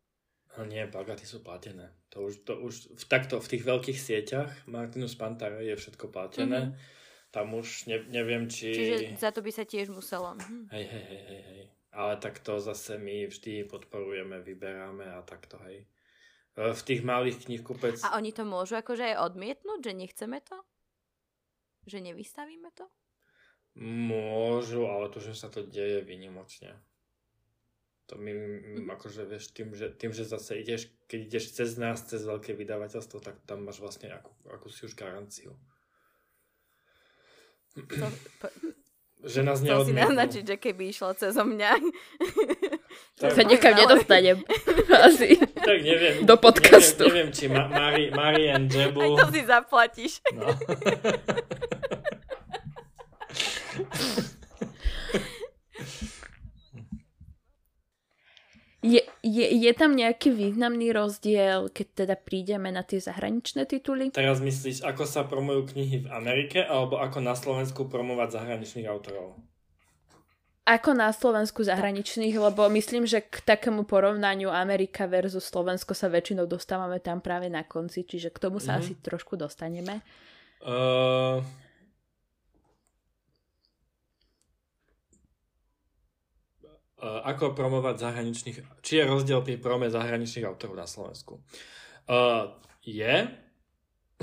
No nie, plagaty sú platené. To už, to už v, takto, v tých veľkých sieťach Martinus Pantare je všetko platené. Mm-hmm. Tam už ne, neviem, či... Čiže za to by sa tiež muselo. Hm. Hej, hej, hej, hej, hej. Ale takto zase my vždy podporujeme, vyberáme a takto, hej. E, v tých malých knihkupec... A oni to môžu akože aj odmietnúť, že nechceme to? Že nevystavíme to? Môžu, ale to, že sa to deje vynimočne. To my, mm. akože vieš, tým že, tým, že zase ideš, keď ideš cez nás, cez veľké vydavateľstvo, tak tam máš vlastne akú, akúsi už garanciu. To, po, že nás neodmietnú. si naznačiť, že keby išlo cez mňa. Tak, sa niekam nedostanem. Asi. Tak neviem. Do podcastu. Neviem, neviem či Ma- Mari, Mari and Jebu... Aj to si zaplatíš. No. [laughs] Je, je, je tam nejaký významný rozdiel, keď teda prídeme na tie zahraničné tituly? Teraz myslíš, ako sa promujú knihy v Amerike, alebo ako na Slovensku promovať zahraničných autorov? Ako na Slovensku zahraničných, lebo myslím, že k takému porovnaniu Amerika versus Slovensko sa väčšinou dostávame tam práve na konci, čiže k tomu sa mm-hmm. asi trošku dostaneme. Uh, ako promovať zahraničných... Či je rozdiel pri prome zahraničných autorov na Slovensku? Uh, je.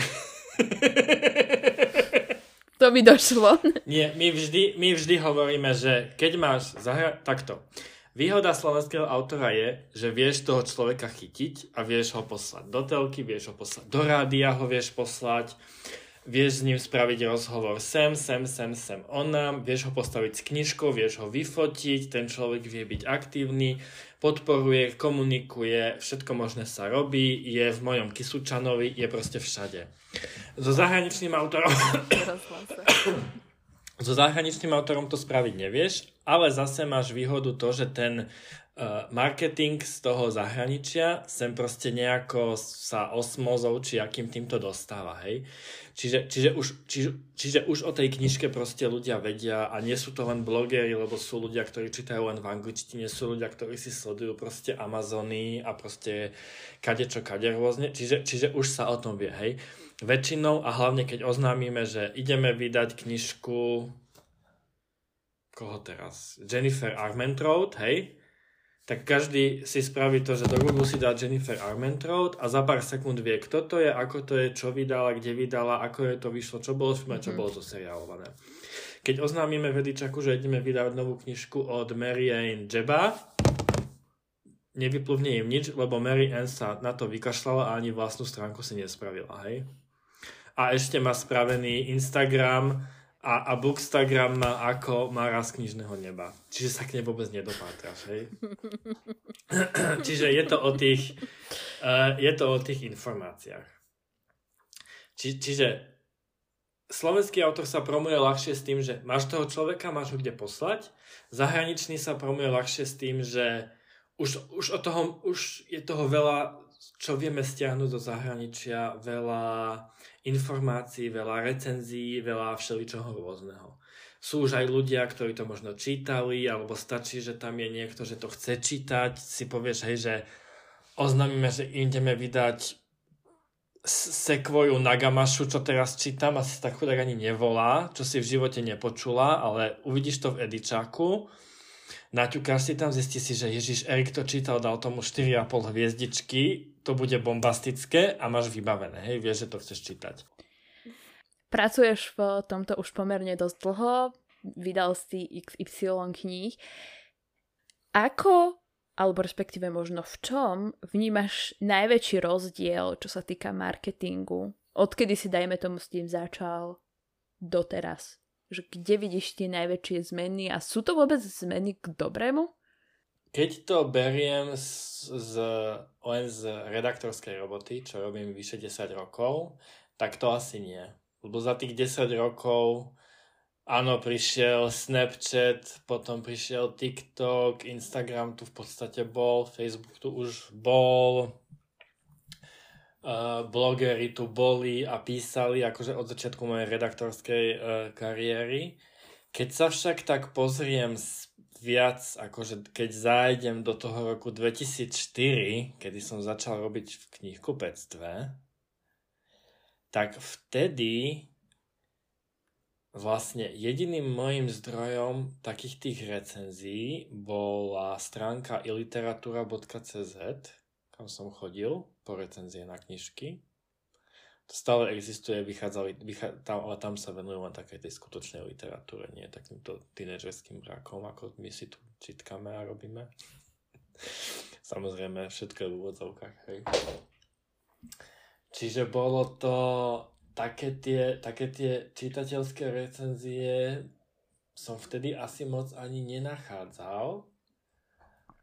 [laughs] to by došlo. Nie, my vždy, my vždy hovoríme, že keď máš zahra... takto. Výhoda slovenského autora je, že vieš toho človeka chytiť a vieš ho poslať do telky, vieš ho poslať do rádia, ho vieš poslať vieš s ním spraviť rozhovor sem, sem, sem, sem, on nám, vieš ho postaviť s knižkou, vieš ho vyfotiť, ten človek vie byť aktívny, podporuje, komunikuje, všetko možné sa robí, je v mojom Kisučanovi, je proste všade. So zahraničným autorom... [coughs] so zahraničným autorom to spraviť nevieš, ale zase máš výhodu to, že ten marketing z toho zahraničia sem proste nejako sa osmozou či akým týmto dostáva, hej. Čiže, čiže, už, čiže, čiže už o tej knižke proste ľudia vedia a nie sú to len blogeri, lebo sú ľudia, ktorí čítajú len v angličtine, sú ľudia, ktorí si sledujú proste Amazony a proste kade čo kade rôzne. Čiže, čiže už sa o tom vie, hej. Väčšinou a hlavne keď oznámime, že ideme vydať knižku koho teraz? Jennifer Armentrout, hej? Tak každý si spraví to, že do Google si dá Jennifer Armentrout a za pár sekúnd vie, kto to je, ako to je, čo vydala, kde vydala, ako je to vyšlo, čo bolo filme, čo mm-hmm. bolo to seriálované. Keď oznámime Vedičaku, že ideme vydávať novú knižku od Mary Ann Jeba, nevypluvne im nič, lebo Mary Ann sa na to vykašľala a ani vlastnú stránku si nespravila, hej? A ešte má spravený Instagram, a, a Bookstagram má ako má raz knižného neba. Čiže sa k nej vôbec nedopátraš, hej? [clears throat] Čiže je to o tých, uh, je to o tých informáciách. Či, čiže slovenský autor sa promuje ľahšie s tým, že máš toho človeka, máš ho kde poslať. Zahraničný sa promuje ľahšie s tým, že už, už, od toho, už je toho veľa, čo vieme stiahnuť do zahraničia, veľa informácií, veľa recenzií, veľa všeličoho rôzneho. Sú už aj ľudia, ktorí to možno čítali, alebo stačí, že tam je niekto, že to chce čítať, si povieš, hej, že oznámime, že ideme vydať sekvoju Nagamašu, čo teraz čítam, asi tak chudák ani nevolá, čo si v živote nepočula, ale uvidíš to v Edičáku, naťukáš si tam, zistí si, že Ježiš Erik to čítal, dal tomu 4,5 hviezdičky, to bude bombastické a máš vybavené, hej, vieš, že to chceš čítať. Pracuješ v tomto už pomerne dosť dlho, vydal si XY kníh. Ako, alebo respektíve možno v čom, vnímaš najväčší rozdiel, čo sa týka marketingu? Odkedy si, dajme tomu, s tým začal doteraz? Že kde vidíš tie najväčšie zmeny a sú to vôbec zmeny k dobrému? Keď to beriem z, z, len z redaktorskej roboty, čo robím vyše 10 rokov, tak to asi nie. Lebo za tých 10 rokov áno, prišiel Snapchat, potom prišiel TikTok, Instagram tu v podstate bol, Facebook tu už bol, uh, blogery tu boli a písali akože od začiatku mojej redaktorskej uh, kariéry. Keď sa však tak pozriem viac, akože keď zájdem do toho roku 2004, kedy som začal robiť v knihkupectve, tak vtedy vlastne jediným môjim zdrojom takých tých recenzií bola stránka iliteratura.cz, kam som chodil po recenzie na knižky stále existuje, vychádzali, vychá, tam, ale tam sa venujú len takej tej skutočnej literatúre, nie takýmto tínedžerským brakom, ako my si tu čítkame a robíme. [laughs] Samozrejme, všetko je v úvodzovkách, hej. Čiže bolo to také tie, také tie čitateľské recenzie som vtedy asi moc ani nenachádzal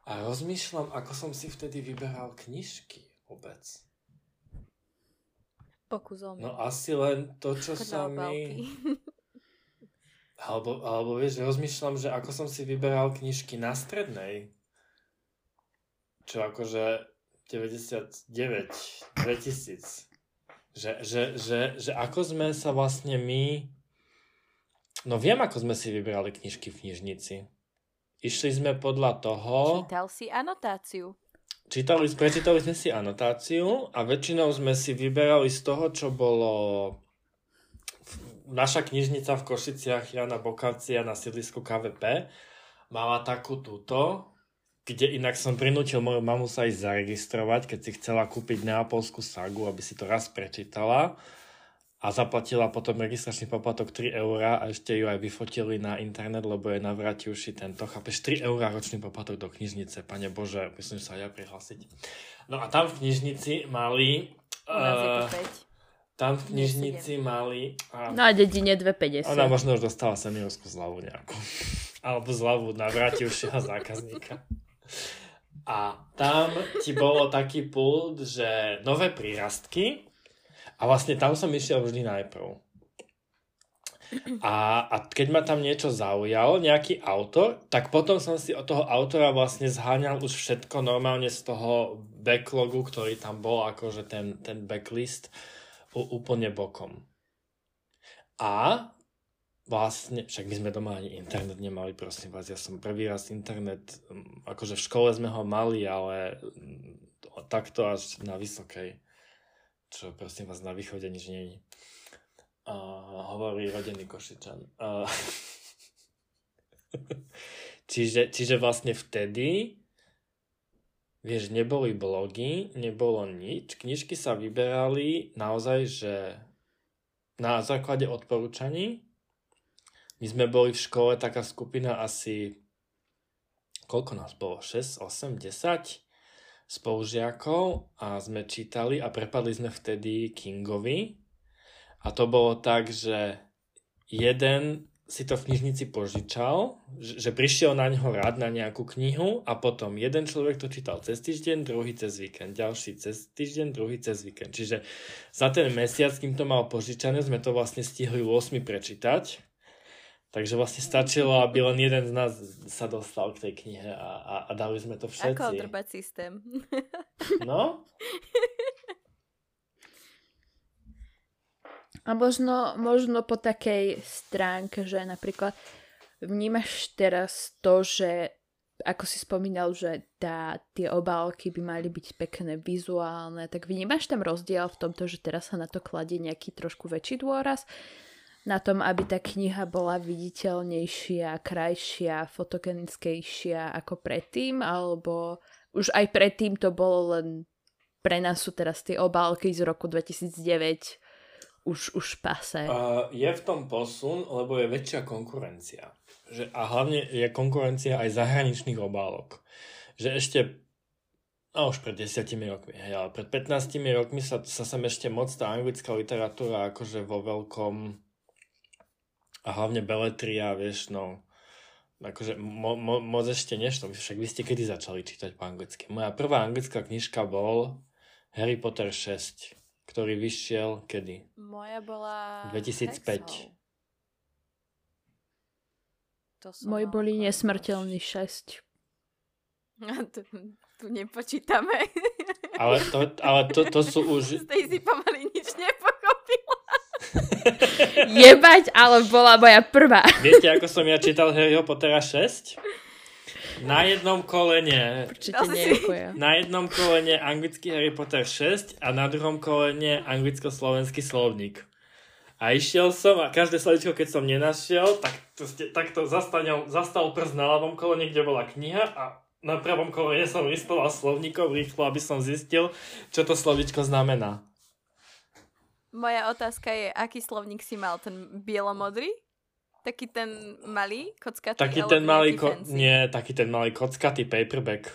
a rozmýšľam, ako som si vtedy vyberal knižky vôbec. Pokus No asi len to, čo sa mi... [laughs] Alebo, alebo vieš, rozmýšľam, že ako som si vyberal knižky na strednej. Čo akože 99, 2000. Že, že, že, že ako sme sa vlastne my... No viem, ako sme si vybrali knižky v knižnici. Išli sme podľa toho... Čítal si anotáciu. Čítali, prečítali sme si anotáciu a väčšinou sme si vyberali z toho, čo bolo naša knižnica v Košiciach Jana Bokacia na sídlisku KVP mala takú túto, kde inak som prinútil moju mamu sa ísť zaregistrovať, keď si chcela kúpiť neapolskú sagu, aby si to raz prečítala a zaplatila potom registračný poplatok 3 eurá a ešte ju aj vyfotili na internet, lebo je navrátivší tento, chápeš, 3 eurá ročný poplatok do knižnice, pane Bože, myslím sa aj ja prihlásiť. No a tam v knižnici mali... Uh, tam v knižnici mali... A, no a dedine 2,50. Ona možno už dostala seniorskú zľavu nejakú. [laughs] Alebo zľavu navrátivšieho zákazníka. A tam ti bolo taký pult, že nové prírastky, a vlastne tam som išiel vždy najprv. A, a keď ma tam niečo zaujalo, nejaký autor, tak potom som si od toho autora vlastne zháňal už všetko normálne z toho backlogu, ktorý tam bol, akože ten, ten backlist úplne bokom. A vlastne, však my sme doma ani internet nemali, prosím vás, ja som prvý raz internet, mm, akože v škole sme ho mali, ale mm, takto až na vysokej čo prosím vás na východe nič je. Uh, hovorí rodený Košičan. Uh, [laughs] čiže, čiže vlastne vtedy vieš, neboli blogy, nebolo nič. Knižky sa vyberali naozaj, že na základe odporúčaní. My sme boli v škole taká skupina asi, koľko nás bolo? 6, 8, 10 spolužiakov a sme čítali a prepadli sme vtedy Kingovi. A to bolo tak, že jeden si to v knižnici požičal, že prišiel na ňo rád na nejakú knihu a potom jeden človek to čítal cez týždeň, druhý cez víkend, ďalší cez týždeň, druhý cez víkend. Čiže za ten mesiac, kým to mal požičané, sme to vlastne stihli 8 prečítať. Takže vlastne stačilo, aby len jeden z nás sa dostal k tej knihe a, a, a dali sme to všetci. Ako drbať systém. [laughs] No? A možno, možno po takej stránke, že napríklad vnímaš teraz to, že ako si spomínal, že tá, tie obálky by mali byť pekné, vizuálne, tak vnímaš tam rozdiel v tomto, že teraz sa na to kladie nejaký trošku väčší dôraz? Na tom, aby tá kniha bola viditeľnejšia, krajšia, fotogenickejšia ako predtým? Alebo už aj predtým to bolo len pre nás sú teraz tie obálky z roku 2009 už, už pase. Uh, je v tom posun, lebo je väčšia konkurencia. Že, a hlavne je konkurencia aj zahraničných obálok. Že ešte a už pred desiatimi rokmi, hej, ale pred 15 rokmi sa, sa sem ešte moc tá anglická literatúra akože vo veľkom a hlavne beletria, vieš, no akože mo, mo, moc ešte nešlo, však vy ste kedy začali čítať po anglicky. Moja prvá anglická knižka bol Harry Potter 6 ktorý vyšiel kedy? Moja bola... 2005. To Moji boli nesmrteľní 6. [laughs] tu, tu nepočítame. Ale to, ale to, to sú [laughs] už... Z tej si pomaly nič nepochopila. [laughs] Jebať, ale bola moja prvá. [laughs] Viete, ako som ja čítal Harryho Pottera 6? Na jednom kolene na jednom kolene anglický Harry Potter 6 a na druhom kolene anglicko-slovenský slovník. A išiel som a každé slovičko, keď som nenašiel, tak to, tak to zastanil, zastal prst na ľavom kolene, kde bola kniha a na pravom kolene som listoval slovníkov rýchlo, aby som zistil, čo to slovičko znamená. Moja otázka je, aký slovník si mal? Ten bielomodrý? Taký ten malý kockatý? Taký ten malý, ko- nie, taký ten malý kockatý paperback.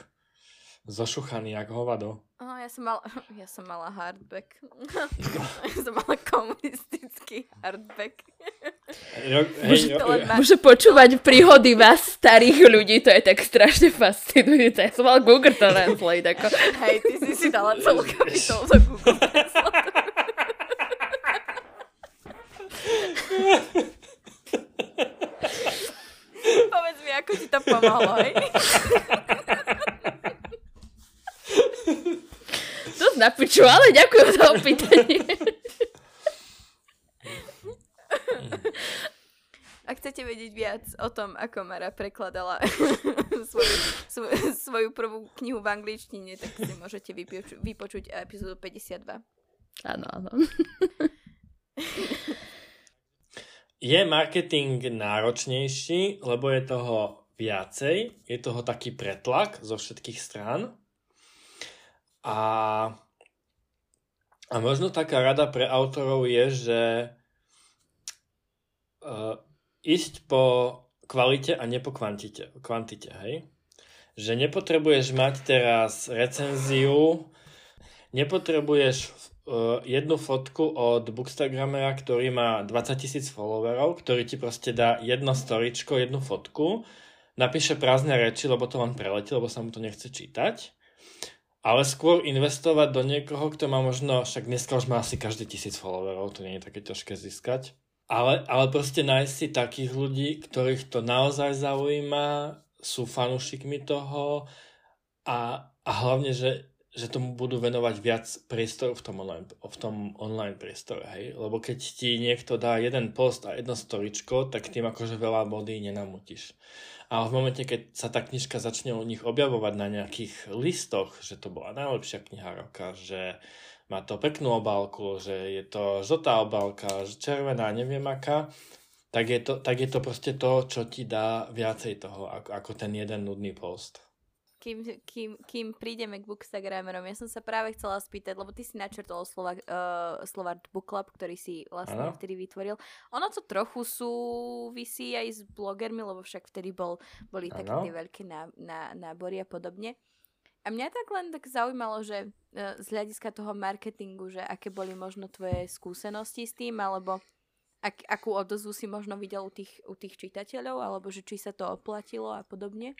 Zošuchaný jak hovado. Oh, ja som, mal, [laughs] ja som mala hardback. [laughs] ja som mala komunistický hardback. Jo. Môže počúvať príhody vás, starých ľudí, to je tak strašne fascinujúce. Ja som mal Google Translate. Ako. Hej, ty si si dala celú kapitolu za Google Translate. Povedz mi, ako ti to pomohlo, hej? To napiču, ale ďakujem za opýtanie. Ak chcete vedieť viac o tom, ako Mara prekladala [laughs] svoju, svoju, svoju prvú knihu v angličtine, tak si môžete vypočuť, vypočuť epizódu 52. Áno, áno. [laughs] je marketing náročnejší, lebo je toho viacej, je toho taký pretlak zo všetkých strán. A, a možno taká rada pre autorov je, že uh, ísť po kvalite a nie po kvantite, kvantite, hej? Že nepotrebuješ mať teraz recenziu, nepotrebuješ jednu fotku od Bookstagramera, ktorý má 20 tisíc followerov, ktorý ti proste dá jedno storičko, jednu fotku, napíše prázdne reči, lebo to len preletí, lebo sa mu to nechce čítať. Ale skôr investovať do niekoho, kto má možno, však dneska už má asi každý tisíc followerov, to nie je také ťažké získať. Ale, ale proste nájsť si takých ľudí, ktorých to naozaj zaujíma, sú fanúšikmi toho a, a hlavne, že že tomu budú venovať viac priestoru v tom online, v tom online priestore, hej? Lebo keď ti niekto dá jeden post a jedno storičko, tak tým akože veľa body nenamutíš. A v momente, keď sa tá knižka začne u nich objavovať na nejakých listoch, že to bola najlepšia kniha roka, že má to peknú obálku, že je to žltá obálka, že červená, neviem aká, tak je to, tak je to proste to, čo ti dá viacej toho, ako, ako ten jeden nudný post. Kým, kým, kým prídeme k Bookstagramerom, ja som sa práve chcela spýtať, lebo ty si načrtol slova, uh, Slovart Book Club, ktorý si vlastne ano. vtedy vytvoril. Ono to trochu súvisí aj s blogermi, lebo však vtedy bol, boli ano. také tie veľké ná, ná, nábory a podobne. A mňa tak len tak zaujímalo, že uh, z hľadiska toho marketingu, že aké boli možno tvoje skúsenosti s tým, alebo ak, akú odozvu si možno videl u tých, u tých čitateľov, alebo že či sa to oplatilo a podobne?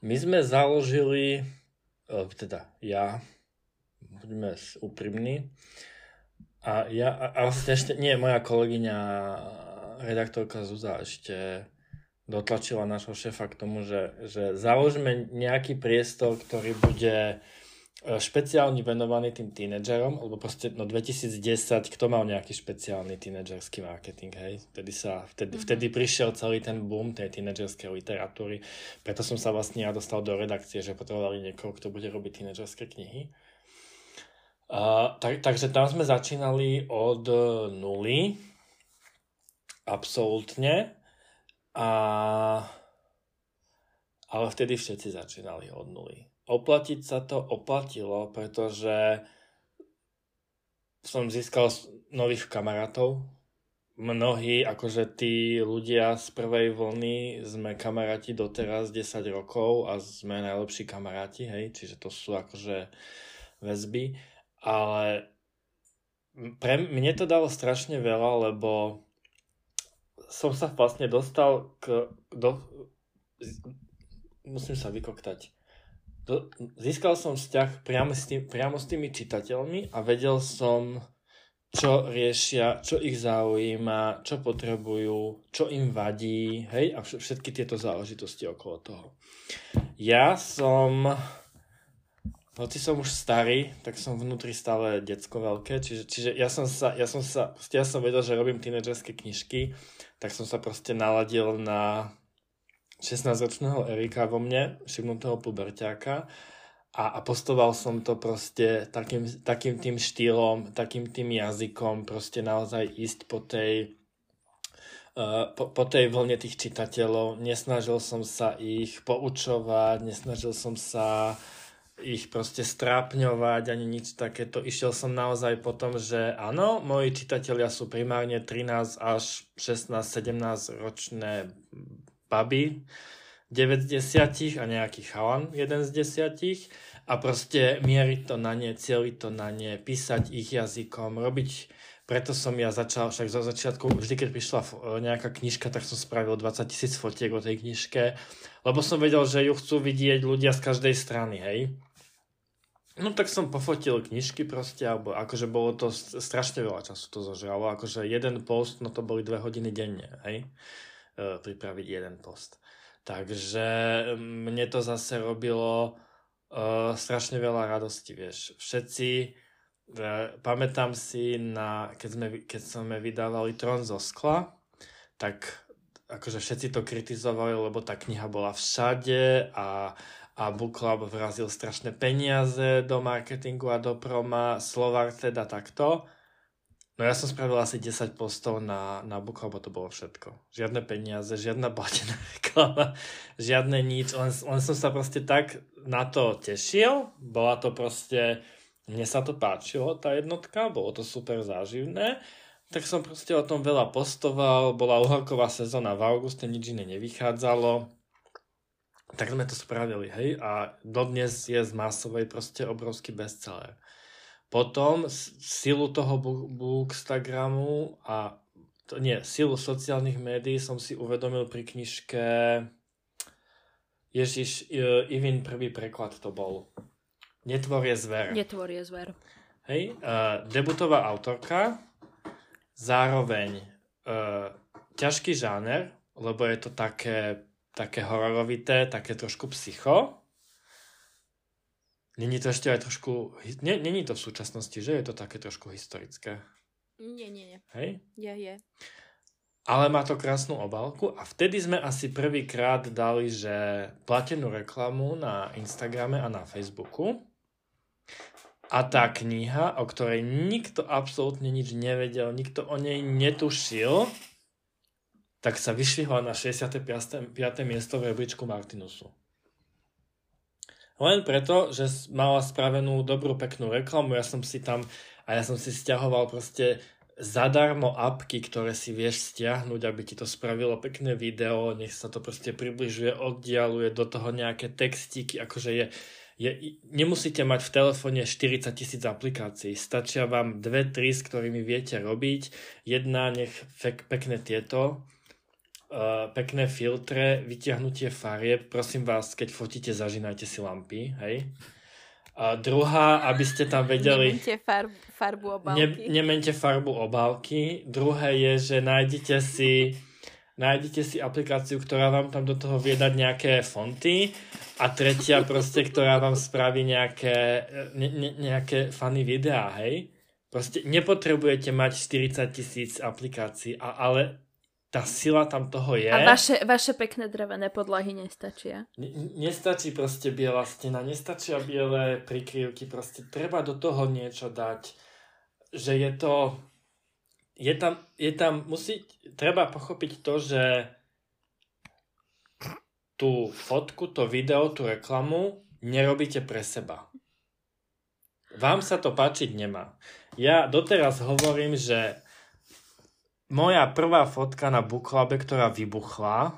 My sme založili, e, teda ja, budeme úprimní, a ja, a vlastne ešte, nie, moja kolegyňa, redaktorka Zuza ešte dotlačila nášho šéfa k tomu, že, že založíme nejaký priestor, ktorý bude špeciálne venovaný tým tínedžerom, lebo proste no 2010, kto mal nejaký špeciálny tínedžerský marketing, hej? Vtedy, sa, vtedy, mm-hmm. vtedy prišiel celý ten boom tej tínedžerskej literatúry, preto som sa vlastne ja dostal do redakcie, že potrebovali niekoho, kto bude robiť tínedžerské knihy. Uh, tak, takže tam sme začínali od nuly, absolútne, a ale vtedy všetci začínali od nuly oplatiť sa to oplatilo, pretože som získal nových kamarátov. Mnohí, akože tí ľudia z prvej vlny sme kamaráti doteraz 10 rokov a sme najlepší kamaráti, hej, čiže to sú akože väzby, ale pre mne to dalo strašne veľa, lebo som sa vlastne dostal k... Do, musím sa vykoktať to, získal som vzťah priamo s, tým, priamo s tými čitateľmi a vedel som, čo riešia, čo ich zaujíma, čo potrebujú, čo im vadí, hej, a všetky tieto záležitosti okolo toho. Ja som, hoci som už starý, tak som vnútri stále decko veľké, čiže, čiže ja som sa, ja som sa, ja som vedel, že robím tínedžerské knižky, tak som sa proste naladil na 16-ročného Erika vo mne, šibnutého puberťáka a, a postoval som to proste takým, takým tým štýlom, takým tým jazykom, proste naozaj ísť po tej Uh, po, po tej vlne tých čitateľov, nesnažil som sa ich poučovať, nesnažil som sa ich proste strápňovať ani nič takéto. Išiel som naozaj po tom, že áno, moji čitatelia sú primárne 13 až 16-17 ročné baby, 9 z 10 a nejaký chalan, 1 z 10 a proste mieriť to na ne, cieliť to na ne, písať ich jazykom, robiť preto som ja začal, však zo začiatku, vždy keď prišla nejaká knižka, tak som spravil 20 tisíc fotiek o tej knižke, lebo som vedel, že ju chcú vidieť ľudia z každej strany, hej. No tak som pofotil knižky proste, alebo akože bolo to strašne veľa času to zožralo, akože jeden post, no to boli dve hodiny denne, hej. E, pripraviť jeden post. Takže mne to zase robilo uh, strašne veľa radosti, vieš. Všetci, uh, pamätám si, na, keď, sme, keď sme vydávali Tron zo skla, tak akože všetci to kritizovali, lebo tá kniha bola všade a, a Book Club vrazil strašné peniaze do marketingu a do proma, Slovar teda takto. No ja som spravil asi 10 postov na, na Book, lebo to bolo všetko. Žiadne peniaze, žiadna platená [laughs] reklama, žiadne nič, len, len som sa proste tak na to tešil. Bola to proste, mne sa to páčilo, tá jednotka, bolo to super záživné. Tak som proste o tom veľa postoval, bola uhorková sezóna v auguste, nič iné nevychádzalo. Tak sme to spravili, hej, a dodnes je z masovej proste obrovský bestseller. Potom silu toho Bookstagramu a to, nie, silu sociálnych médií som si uvedomil pri knižke Ježiš, Ivin prvý preklad to bol. Netvor je zver. Netvor je zver. Hej, uh, debutová autorka, zároveň uh, ťažký žáner, lebo je to také, také hororovité, také trošku psycho, Není to ešte aj trošku... Není to v súčasnosti, že je to také trošku historické? Nie, nie, nie. Hej? Je, je. Ale má to krásnu obálku a vtedy sme asi prvýkrát dali, že platenú reklamu na Instagrame a na Facebooku. A tá kniha, o ktorej nikto absolútne nič nevedel, nikto o nej netušil, tak sa vyšvihla na 65. miesto v rebríčku Martinusu. Len preto, že mala spravenú dobrú, peknú reklamu, ja som si tam, a ja som si stiahoval proste zadarmo apky, ktoré si vieš stiahnuť, aby ti to spravilo pekné video, nech sa to proste približuje, oddialuje do toho nejaké textíky, akože je, je, nemusíte mať v telefóne 40 tisíc aplikácií, stačia vám dve, tri, s ktorými viete robiť, jedna nech fek, pekné tieto, uh, pekné filtre, vyťahnutie farieb. Prosím vás, keď fotíte, zažínajte si lampy, hej. A druhá, aby ste tam vedeli... Nemente farbu, farbu obálky. Ne, nemente farbu obálky. Druhé je, že nájdete si, nájdete si aplikáciu, ktorá vám tam do toho vie dať nejaké fonty. A tretia proste, ktorá vám spraví nejaké, ne, ne, nejaké funny videá, hej. Proste nepotrebujete mať 40 tisíc aplikácií, a, ale tá sila tam toho je. A vaše, vaše pekné drevené podlahy nestačia? N- nestačí proste biela stena, nestačia biele prikryvky, proste treba do toho niečo dať, že je to, je tam, je tam, musí, treba pochopiť to, že tú fotku, to video, tú reklamu nerobíte pre seba. Vám sa to páčiť nemá. Ja doteraz hovorím, že moja prvá fotka na Booklabe, ktorá vybuchla,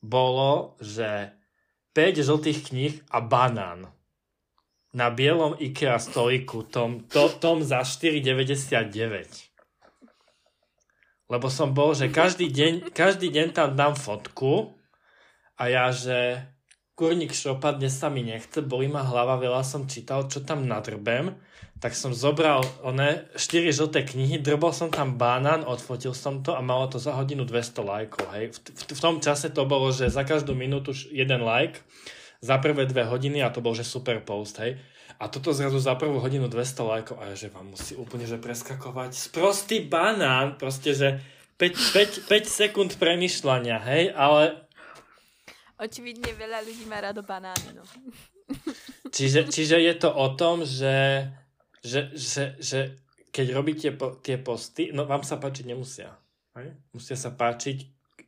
bolo, že 5 žltých kníh a banán. Na bielom IKEA stoliku, tom, to, tom za 4,99. Lebo som bol, že každý deň, každý deň tam dám fotku a ja, že kurník šopa, dnes sa mi nechce, bolí ma hlava, veľa som čítal, čo tam nadrbem tak som zobral one 4 žlté knihy, drbol som tam banán, odfotil som to a malo to za hodinu 200 lajkov. Hej. V, v, v tom čase to bolo, že za každú minútu jeden like, za prvé dve hodiny a to bol, že super post. Hej. A toto zrazu za prvú hodinu 200 lajkov a že vám musí úplne že preskakovať. Sprostý banán, proste, že 5, 5, 5 sekúnd premyšľania, hej, ale... Očividne veľa ľudí má rado banány, no. čiže, čiže je to o tom, že že, že, že keď robíte po, tie posty, no vám sa páčiť nemusia. Hej? Musia sa páčiť,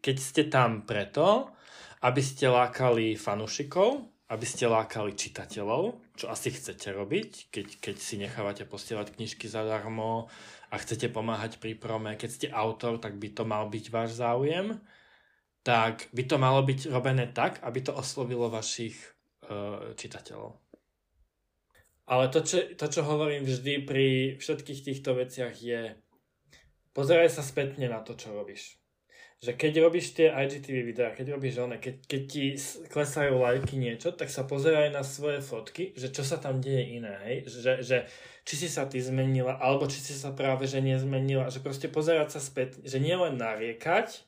keď ste tam preto, aby ste lákali fanúšikov, aby ste lákali čitateľov, čo asi chcete robiť, keď, keď si nechávate posielať knižky zadarmo a chcete pomáhať pri prome, keď ste autor, tak by to mal byť váš záujem, tak by to malo byť robené tak, aby to oslovilo vašich uh, čitateľov. Ale to čo, to, čo hovorím vždy pri všetkých týchto veciach je pozeraj sa spätne na to, čo robíš. Že keď robíš tie IGTV videá, keď robíš one, keď, keď ti klesajú lajky niečo, tak sa pozeraj na svoje fotky, že čo sa tam deje iné, hej? Že, že či si sa ty zmenila, alebo či si sa práve že nezmenila, že proste pozerať sa späť, že nielen nariekať,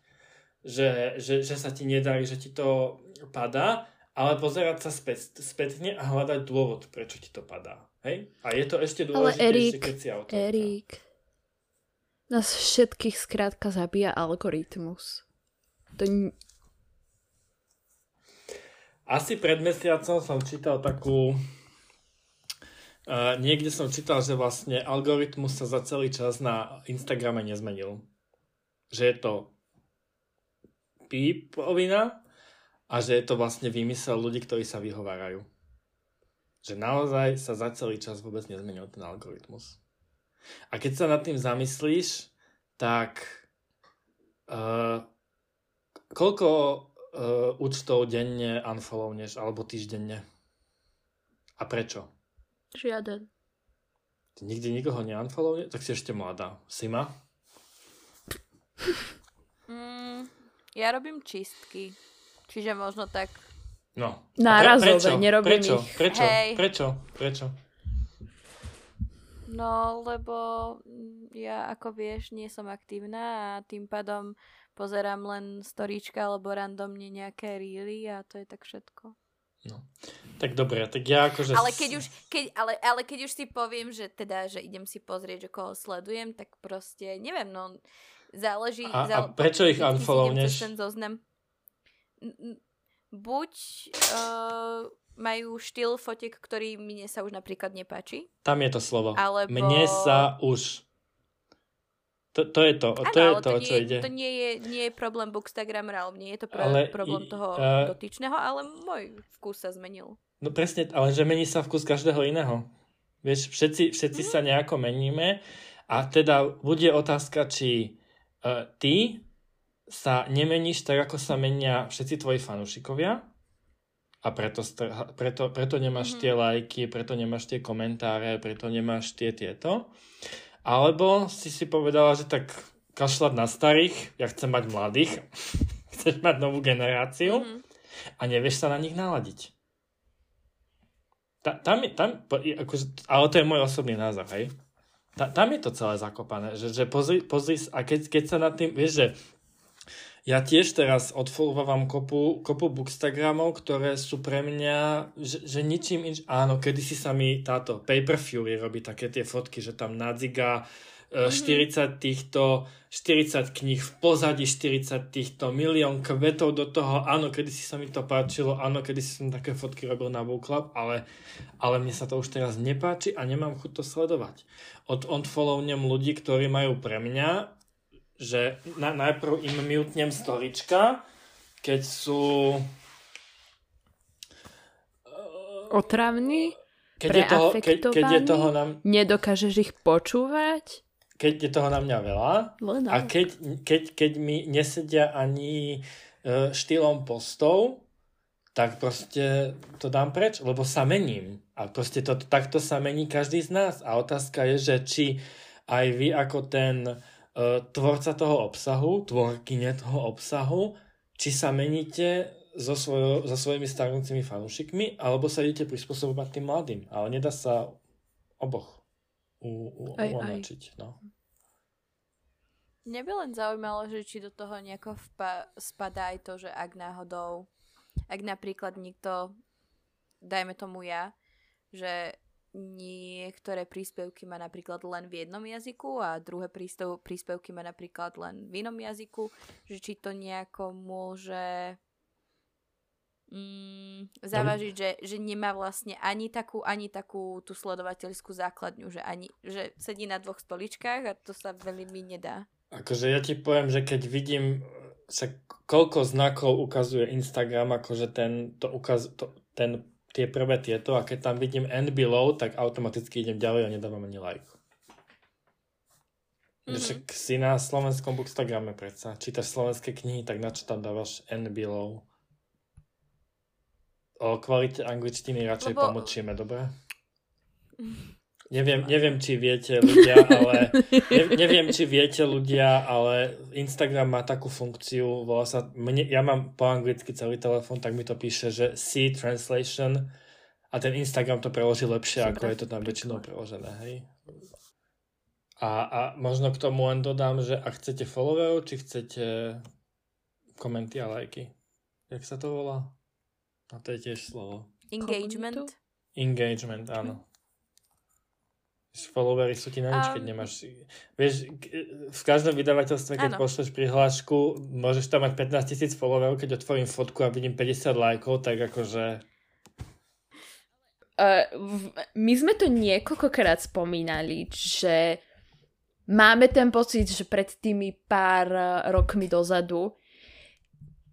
že, že, že sa ti nedarí, že ti to padá, ale pozerať sa späť, spätne a hľadať dôvod, prečo ti to padá. Hej? A je to ešte dôležitejšie, keď si autorka. Erik, nás všetkých skrátka zabíja algoritmus. To... Asi pred mesiacom som čítal takú... Uh, niekde som čítal, že vlastne algoritmus sa za celý čas na Instagrame nezmenil. Že je to pípovina, a že je to vlastne výmysel ľudí, ktorí sa vyhovárajú. Že naozaj sa za celý čas vôbec nezmenil ten algoritmus. A keď sa nad tým zamyslíš, tak uh, koľko uh, účtov denne unfollowneš alebo týždenne? A prečo? Žiaden. Ty nikdy nikoho neunfollowne? Tak si ešte mladá. Sima? Mm, ja robím čistky. Čiže možno tak... No. Nárazové, prečo? nerobím prečo? ich. Prečo? Hej. Prečo? Prečo? No, lebo ja, ako vieš, nie som aktívna a tým pádom pozerám len storíčka alebo randomne nejaké reely a to je tak všetko. No. Tak dobre, tak ja akože... Ale keď už, keď, ale, ale keď už si poviem, že teda, že idem si pozrieť, že koho sledujem, tak proste, neviem, no, záleží... A, zá... a prečo ich unfollowneš? ten zoznam buď uh, majú štýl fotiek, ktorý mne sa už napríklad nepáči. Tam je to slovo. Alebo... Mne sa už. To, to je to, ano, to je to, to čo nie, ide. To nie je, nie je problém Bookstagramera, alebo nie je to pro, ale problém toho uh, dotyčného, ale môj vkus sa zmenil. No presne, ale že mení sa vkus každého iného. Vieš, všetci, všetci sa nejako meníme a teda bude otázka, či ty sa nemeníš tak, ako sa menia všetci tvoji fanúšikovia a preto, strha, preto, preto nemáš mm-hmm. tie lajky, preto nemáš tie komentáre, preto nemáš tie tieto. Alebo si si povedala, že tak kašľať na starých, ja chcem mať mladých, [laughs] chceš mať novú generáciu mm-hmm. a nevieš sa na nich naladiť. Ta, tam je, tam, akože, ale to je môj osobný názor, hej. Ta, tam je to celé zakopané, že, že pozri, pozri a keď, keď sa nad tým, vieš, že ja tiež teraz odfollovávam kopu, kopu bookstagramov, ktoré sú pre mňa, že, že ničím inč... Áno, kedysi sa mi táto Paper Fury robí také tie fotky, že tam nadziga mm-hmm. 40 týchto, 40 kníh v pozadí, 40 týchto, milión kvetov do toho. Áno, kedy si sa mi to páčilo, áno, kedy si som také fotky robil na Book Club, ale, ale mne sa to už teraz nepáči a nemám chuť to sledovať. Od unfollownem ľudí, ktorí majú pre mňa, že na, najprv im mutnem storička, keď sú otravní, keď je, toho, keď, keď je toho nám... Nedokážeš ich počúvať? Keď je toho na mňa veľa a keď, keď, keď mi nesedia ani e, štýlom postov, tak proste to dám preč, lebo sa mením. A proste to, takto sa mení každý z nás. A otázka je, že či aj vy ako ten e, tvorca toho obsahu, tvorkyne toho obsahu, či sa meníte so, svojo, so svojimi starnúcimi fanúšikmi, alebo sa idete prispôsobovať tým mladým. Ale nedá sa oboch u, u, aj, uonačiť. Aj. No. Mňa by len zaujímalo, že či do toho nejako vpa- spadá aj to, že ak náhodou, ak napríklad niekto, dajme tomu ja, že niektoré príspevky má napríklad len v jednom jazyku a druhé príspevky má napríklad len v inom jazyku, že či to nejako môže mm, zavažiť, že, že nemá vlastne ani takú, ani takú tú sledovateľskú základňu, že, ani, že sedí na dvoch stoličkách a to sa veľmi nedá. Akože ja ti poviem, že keď vidím sa koľko znakov ukazuje Instagram, akože ten, to ukaz, to, ten, tie prvé tieto a keď tam vidím and below, tak automaticky idem ďalej a nedávam ani like. Mm-hmm. Však si na slovenskom bookstagrame predsa. Čítaš slovenské knihy, tak na čo tam dávaš and below? O kvalite angličtiny radšej Lebo... pomlčíme, dobre? Neviem, neviem, či viete ľudia, ale ne, neviem, či viete ľudia, ale Instagram má takú funkciu, volá sa, mne, ja mám po anglicky celý telefón, tak mi to píše, že see translation a ten Instagram to preloží lepšie, Super. ako je to tam väčšinou preložené, hej. A, a možno k tomu len dodám, že ak chcete followerov, či chcete komenty a lajky. Jak sa to volá? A to je tiež slovo. Engagement. Engagement, áno. Followery sú ti na nič, um, keď nemáš... Vieš, v každom vydavateľstve, keď áno. pošleš prihlášku, môžeš tam mať 15 tisíc followerov, keď otvorím fotku a vidím 50 lajkov, tak akože... Uh, my sme to niekoľkokrát spomínali, že máme ten pocit, že pred tými pár rokmi dozadu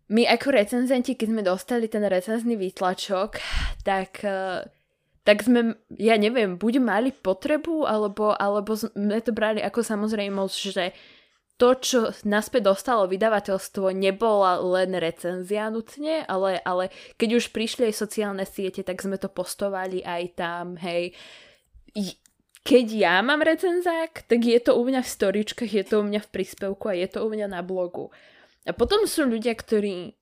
my ako recenzenti, keď sme dostali ten recenzný výtlačok, tak, eh, tak sme, ja neviem, buď mali potrebu, alebo, alebo sme to brali ako samozrejmosť, že to, čo naspäť dostalo vydavateľstvo, nebola len recenzia nutne, ale, ale keď už prišli aj sociálne siete, tak sme to postovali aj tam, hej. Keď ja mám recenzák, tak je to u mňa v storičkách, je to u mňa v príspevku a je to u mňa na blogu. A potom sú ľudia, ktorí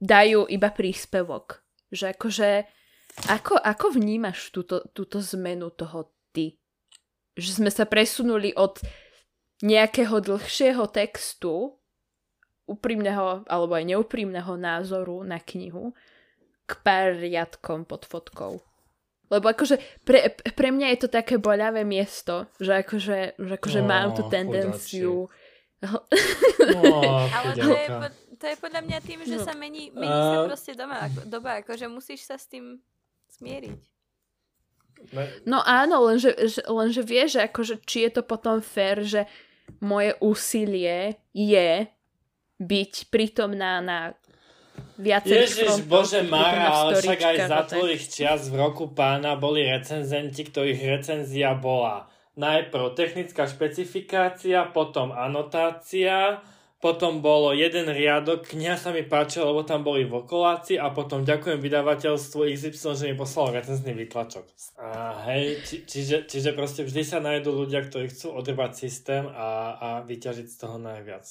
dajú iba príspevok. Že akože, ako, ako vnímaš túto, túto zmenu toho ty? Že sme sa presunuli od nejakého dlhšieho textu, úprimného alebo aj neúprimného názoru na knihu k pár riadkom pod fotkou. Lebo akože pre, pre mňa je to také boľavé miesto, že akože, že akože oh, mám tú tendenciu chudáči No, [laughs] Ale to je, to je podľa mňa tým, že no. sa mení, mení uh, sa proste doma, ako, doba, akože musíš sa s tým smieriť. No. Áno, lenže, lenže vieš, že akože, či je to potom fér, že moje úsilie je byť prítomná na viacerých Ježiš, bože Mara, ale však aj za tvojich čias v roku pána boli recenzenti, ktorých recenzia bola najprv technická špecifikácia, potom anotácia, potom bolo jeden riadok, kniha sa mi páčila, lebo tam boli vokoláci a potom ďakujem vydavateľstvu XY, že mi poslal recenzný výtlačok. A hej, či, čiže, čiže proste vždy sa nájdú ľudia, ktorí chcú odrbať systém a, a vyťažiť z toho najviac.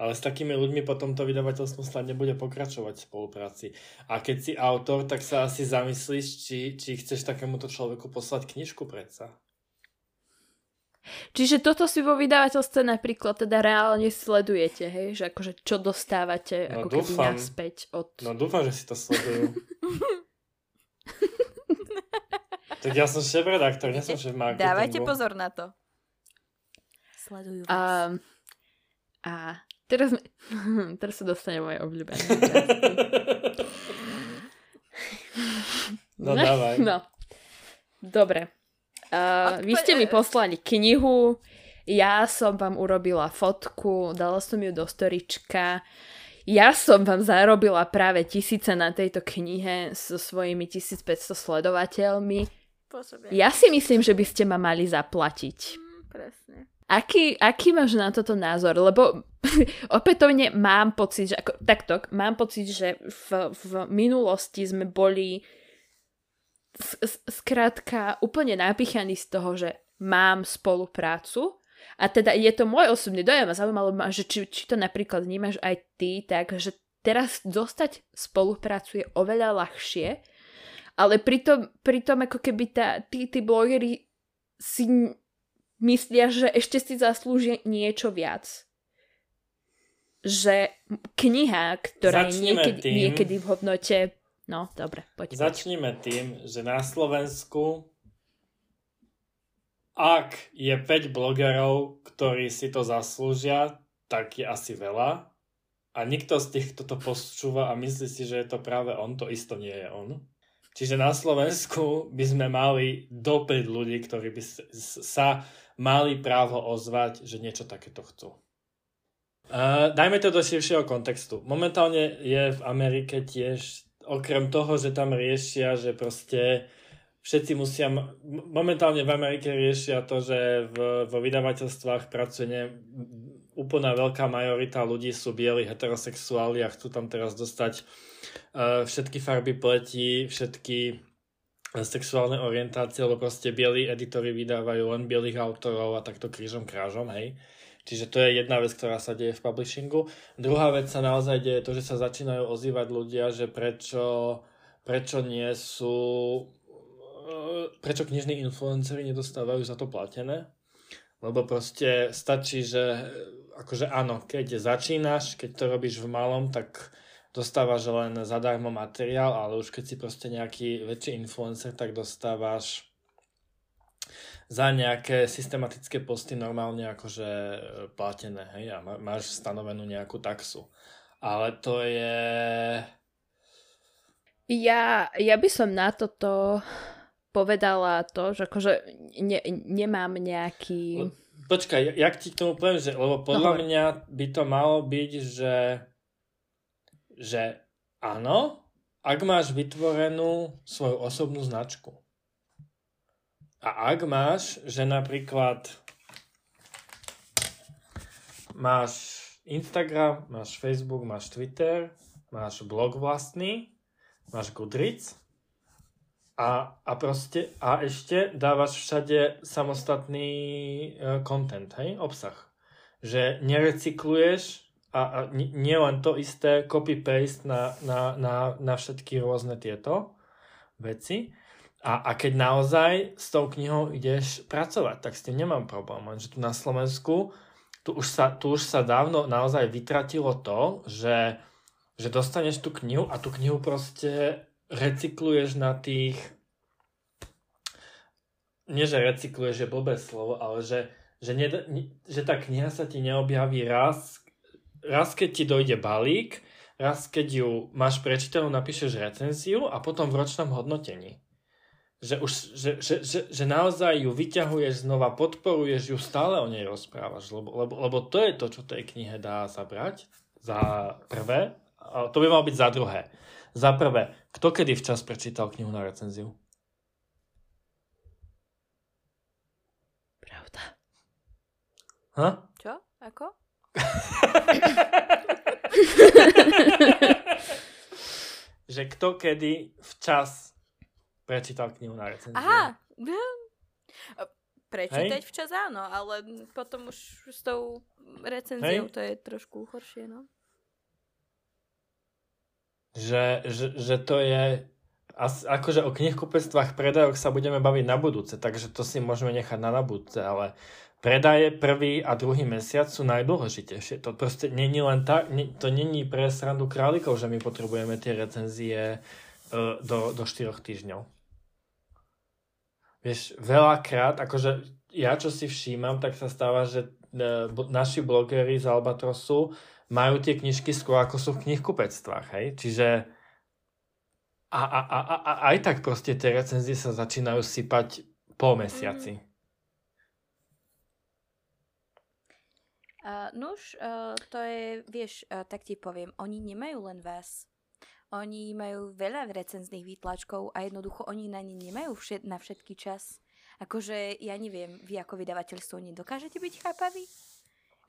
Ale s takými ľuďmi potom to vydavateľstvo snad nebude pokračovať v spolupráci. A keď si autor, tak sa asi zamyslíš, či, či chceš takémuto človeku poslať knižku predsa. Čiže toto si vo vydavateľstve napríklad teda reálne sledujete, hej? Že akože čo dostávate No, ako keby dúfam. naspäť od... No dúfam, že si to sledujú. [laughs] tak ja som šéf-redaktor, nie som šéf marketingu. Dávajte pozor na to. Sledujú vás. A, a teraz, [laughs] teraz sa dostane moje obľúbené. [laughs] no dávaj. No. Dobre. Uh, vy ste mi poslali knihu, ja som vám urobila fotku, dala som ju do storička. Ja som vám zarobila práve tisíce na tejto knihe so svojimi 1500 sledovateľmi. Pôsobia. Ja si myslím, že by ste ma mali zaplatiť. Mm, presne. Aký, aký máš na toto názor? Lebo [laughs] opätovne mám pocit, že ako, takto, mám pocit, že v, v minulosti sme boli skrátka úplne napichaní z toho, že mám spoluprácu a teda je to môj osobný dojem a zaujímalo ma, že či, či to napríklad vnímaš aj ty, tak že teraz dostať spoluprácu je oveľa ľahšie, ale pritom, pritom ako keby tá, tí, tí blogeri si myslia, že ešte si zaslúžia niečo viac. Že kniha, ktorá je Začneme niekedy, tým. niekedy v hodnote... No, dobre, poď. poď. Začníme tým, že na Slovensku ak je 5 blogerov, ktorí si to zaslúžia, tak je asi veľa. A nikto z tých, kto to počúva a myslí si, že je to práve on, to isto nie je on. Čiže na Slovensku by sme mali do 5 ľudí, ktorí by sa mali právo ozvať, že niečo takéto chcú. Uh, dajme to do širšieho kontextu. Momentálne je v Amerike tiež, okrem toho, že tam riešia, že proste všetci musia, momentálne v Amerike riešia to, že v, vo vydavateľstvách pracuje ne, úplná veľká majorita ľudí sú bieli heterosexuáli a chcú tam teraz dostať uh, všetky farby pleti, všetky eh, sexuálne orientácie, lebo proste bieli editori vydávajú len bielých autorov a takto krížom krážom, hej. Čiže to je jedna vec, ktorá sa deje v publishingu. Druhá vec sa naozaj deje to, že sa začínajú ozývať ľudia, že prečo, prečo nie sú prečo knižní influenceri nedostávajú za to platené. Lebo proste stačí, že akože áno, keď začínaš, keď to robíš v malom, tak dostávaš len zadarmo materiál, ale už keď si proste nejaký väčší influencer, tak dostávaš za nejaké systematické posty normálne akože e, platené, hej, a má- máš stanovenú nejakú taxu. Ale to je... Ja, ja by som na toto povedala to, že akože ne, nemám nejaký... Počkaj, jak ti k tomu poviem, že, lebo podľa hovor. mňa by to malo byť, že, že áno, ak máš vytvorenú svoju osobnú značku. A ak máš, že napríklad máš Instagram, máš Facebook, máš Twitter, máš blog vlastný, máš Goodreads a, a proste a ešte dávaš všade samostatný uh, content, hej, obsah. Že nerecykluješ a, a ni- nie len to isté copy-paste na, na, na, na všetky rôzne tieto veci. A, a keď naozaj s tou knihou ideš pracovať, tak s tým nemám problém. Lenže tu na Slovensku tu už sa, tu už sa dávno naozaj vytratilo to, že, že dostaneš tú knihu a tú knihu proste recykluješ na tých nie, že recykluješ je blbé slovo, ale že, že, ne, že tá kniha sa ti neobjaví raz, raz keď ti dojde balík, raz keď ju máš prečítanú, napíšeš recenziu a potom v ročnom hodnotení. Že, už, že, že, že, že naozaj ju vyťahuješ znova, podporuješ ju, stále o nej rozprávaš, lebo, lebo, lebo to je to, čo tej knihe dá zabrať za prvé, To by malo byť za druhé. Za prvé, kto kedy včas prečítal knihu na recenziu? Pravda. Ha? Čo? Ako? [laughs] že kto kedy včas prečítal knihu na recenziu. Aha, prečítať Hej. včas áno, ale potom už s tou recenziou Hej. to je trošku horšie, no. Že, že, že to je akože o knihkupectvách predajoch sa budeme baviť na budúce, takže to si môžeme nechať na, na budúce, ale predaje prvý a druhý mesiac sú najdôležitejšie. To proste není len tak, to není pre srandu králikov, že my potrebujeme tie recenzie uh, do, do 4 týždňov. Vieš, veľakrát, akože ja čo si všímam, tak sa stáva, že uh, naši blogery z Albatrosu majú tie knižky skôr ako sú v knihkupectvách, hej? Čiže a, a, a, a aj tak proste tie recenzie sa začínajú sypať po mesiaci. Mm. Uh, nuž, uh, to je, vieš, uh, tak ti poviem, oni nemajú len vás. Oni majú veľa recenzných výtlačkov a jednoducho oni na ne nemajú všet, na všetky čas. Akože, ja neviem, vy ako vydavateľstvo nedokážete byť chápaví?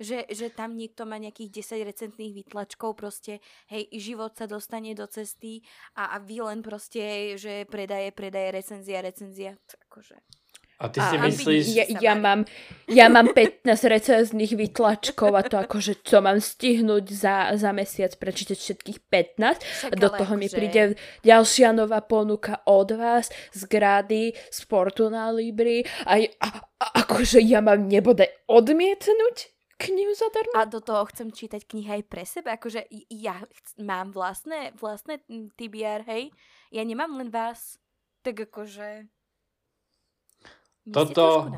Že, že tam niekto má nejakých 10 recentných výtlačkov, proste, hej, život sa dostane do cesty a, a vy len proste, že predaje, predaje, recenzia, recenzia. Akože... A ty si a, myslíš... Ja, ja, mám, ja mám 15 recenzných vytlačkov a to akože čo mám stihnúť za, za mesiac prečítať všetkých 15 Však, do toho akože... mi príde ďalšia nová ponuka od vás z Grady, z Fortuna Libri. A, a, a akože ja mám nebode odmietnúť knihu zadarmo. A do toho chcem čítať knihy aj pre seba, akože ja mám vlastné, vlastné TBR, hej, ja nemám len vás, tak akože toto,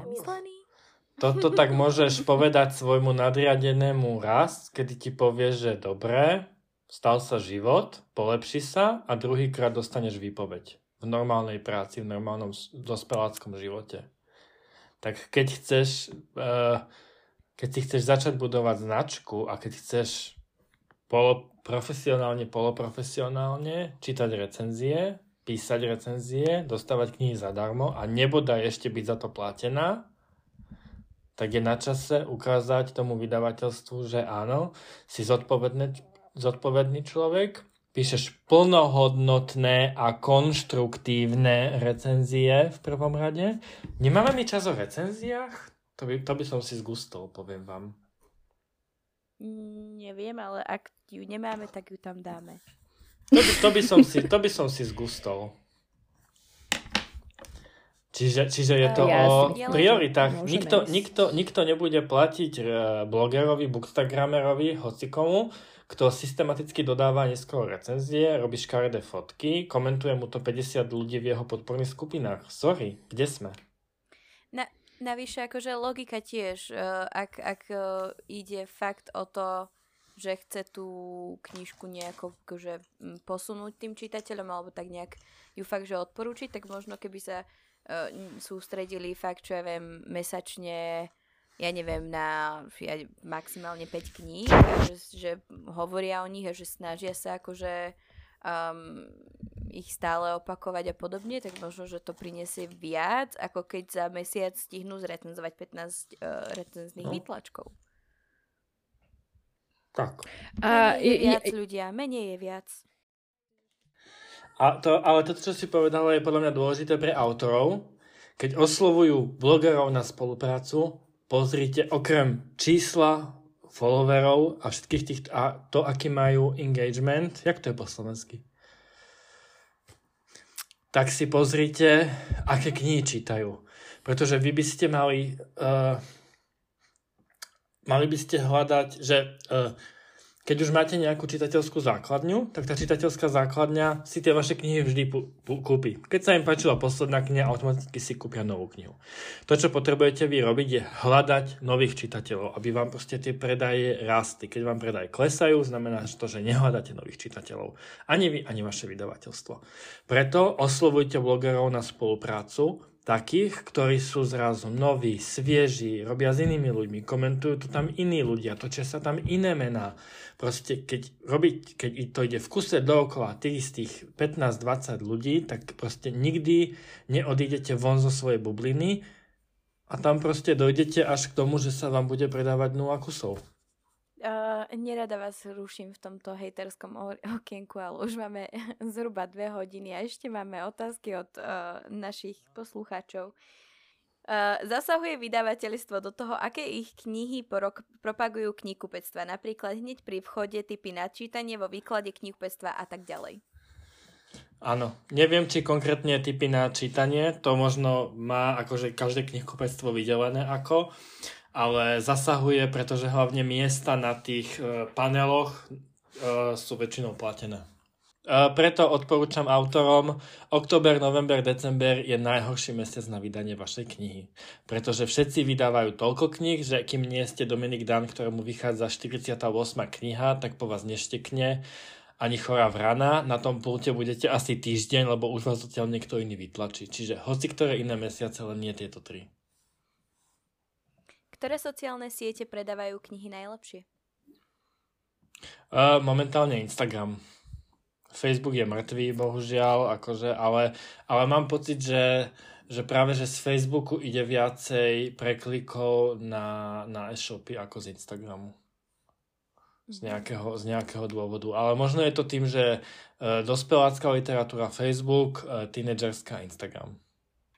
toto tak [laughs] môžeš povedať svojmu nadriadenému raz, kedy ti povie, že dobre, stal sa život, polepši sa a druhýkrát dostaneš výpoveď v normálnej práci, v normálnom dospeláckom živote. Tak keď chceš, uh, keď si chceš začať budovať značku a keď chceš polo, profesionálne, poloprofesionálne čítať recenzie, písať recenzie, dostávať knihy zadarmo a nebodaj ešte byť za to platená, tak je na čase ukázať tomu vydavateľstvu, že áno, si zodpovedný, zodpovedný človek, píšeš plnohodnotné a konštruktívne recenzie v prvom rade. Nemáme mi čas o recenziách? To by, to by som si zgustol, poviem vám. Neviem, ale ak ju nemáme, tak ju tam dáme. To by, to by, som, si, to by som si zgustol. Čiže, čiže je to ja o prioritách. Nikto, nikto, nikto nebude platiť e, blogerovi, bookstagramerovi, hocikomu, kto systematicky dodáva neskôr recenzie, robí škaredé fotky, komentuje mu to 50 ľudí v jeho podporných skupinách. Sorry, kde sme? Na, navyše, akože logika tiež, uh, ak, ak uh, ide fakt o to, že chce tú knižku nejako akože, posunúť tým čitateľom alebo tak nejak ju fakt, že odporúčiť, tak možno keby sa uh, sústredili fakt, čo ja viem, mesačne ja neviem, na ja, maximálne 5 kníh že, že hovoria o nich a že snažia sa akože um, ich stále opakovať a podobne, tak možno, že to prinesie viac, ako keď za mesiac stihnú zrecenzovať 15 uh, recenzných no. výtlačkov. Tak. A menej je, je viac je, ľudia, menej je viac. A to, ale to, čo si povedala, je podľa mňa dôležité pre autorov. Keď oslovujú blogerov na spoluprácu, pozrite okrem čísla followerov a všetkých tých, a to, aký majú engagement, jak to je po slovensky? Tak si pozrite, aké knihy čítajú. Pretože vy by ste mali uh, mali by ste hľadať, že uh, keď už máte nejakú čitateľskú základňu, tak tá čitateľská základňa si tie vaše knihy vždy kúpi. Keď sa im páčila posledná kniha, automaticky si kúpia novú knihu. To, čo potrebujete vy robiť, je hľadať nových čitateľov, aby vám proste tie predaje rastli. Keď vám predaje klesajú, znamená to, že nehľadáte nových čitateľov. Ani vy, ani vaše vydavateľstvo. Preto oslovujte blogerov na spoluprácu, takých, ktorí sú zrazu noví, svieži, robia s inými ľuďmi, komentujú to tam iní ľudia, točia sa tam iné mená. Proste keď, robiť, keď to ide v kuse dookola tých istých 15-20 ľudí, tak proste nikdy neodídete von zo svojej bubliny a tam proste dojdete až k tomu, že sa vám bude predávať nula kusov. Nerada vás ruším v tomto hejterskom okienku, ale už máme [laughs] zhruba dve hodiny a ešte máme otázky od uh, našich poslucháčov. Uh, zasahuje vydavateľstvo do toho, aké ich knihy porok- propagujú knihkupectva, napríklad hneď pri vchode typy na čítanie vo výklade knihkupectva a tak ďalej. Áno, neviem, či konkrétne typy na čítanie, to možno má akože každé knihkupectvo vydelené ako, ale zasahuje, pretože hlavne miesta na tých e, paneloch e, sú väčšinou platené. E, preto odporúčam autorom, október, november, december je najhorší mesiac na vydanie vašej knihy. Pretože všetci vydávajú toľko kníh, že kým nie ste Dominik Dan, ktorému vychádza 48. kniha, tak po vás neštekne ani chorá vrana, na tom pulte budete asi týždeň, lebo už vás zatiaľ niekto iný vytlačí. Čiže hoci ktoré iné mesiace, len nie tieto tri. Ktoré sociálne siete predávajú knihy najlepšie? Uh, momentálne Instagram. Facebook je mŕtvý, bohužiaľ, akože, ale, ale mám pocit, že, že práve že z Facebooku ide viacej preklikov na, na e-shopy ako z Instagramu. Z mhm. nejakého, z nejakého dôvodu. Ale možno je to tým, že uh, dospelácká literatúra Facebook, uh, tínedžerská Instagram.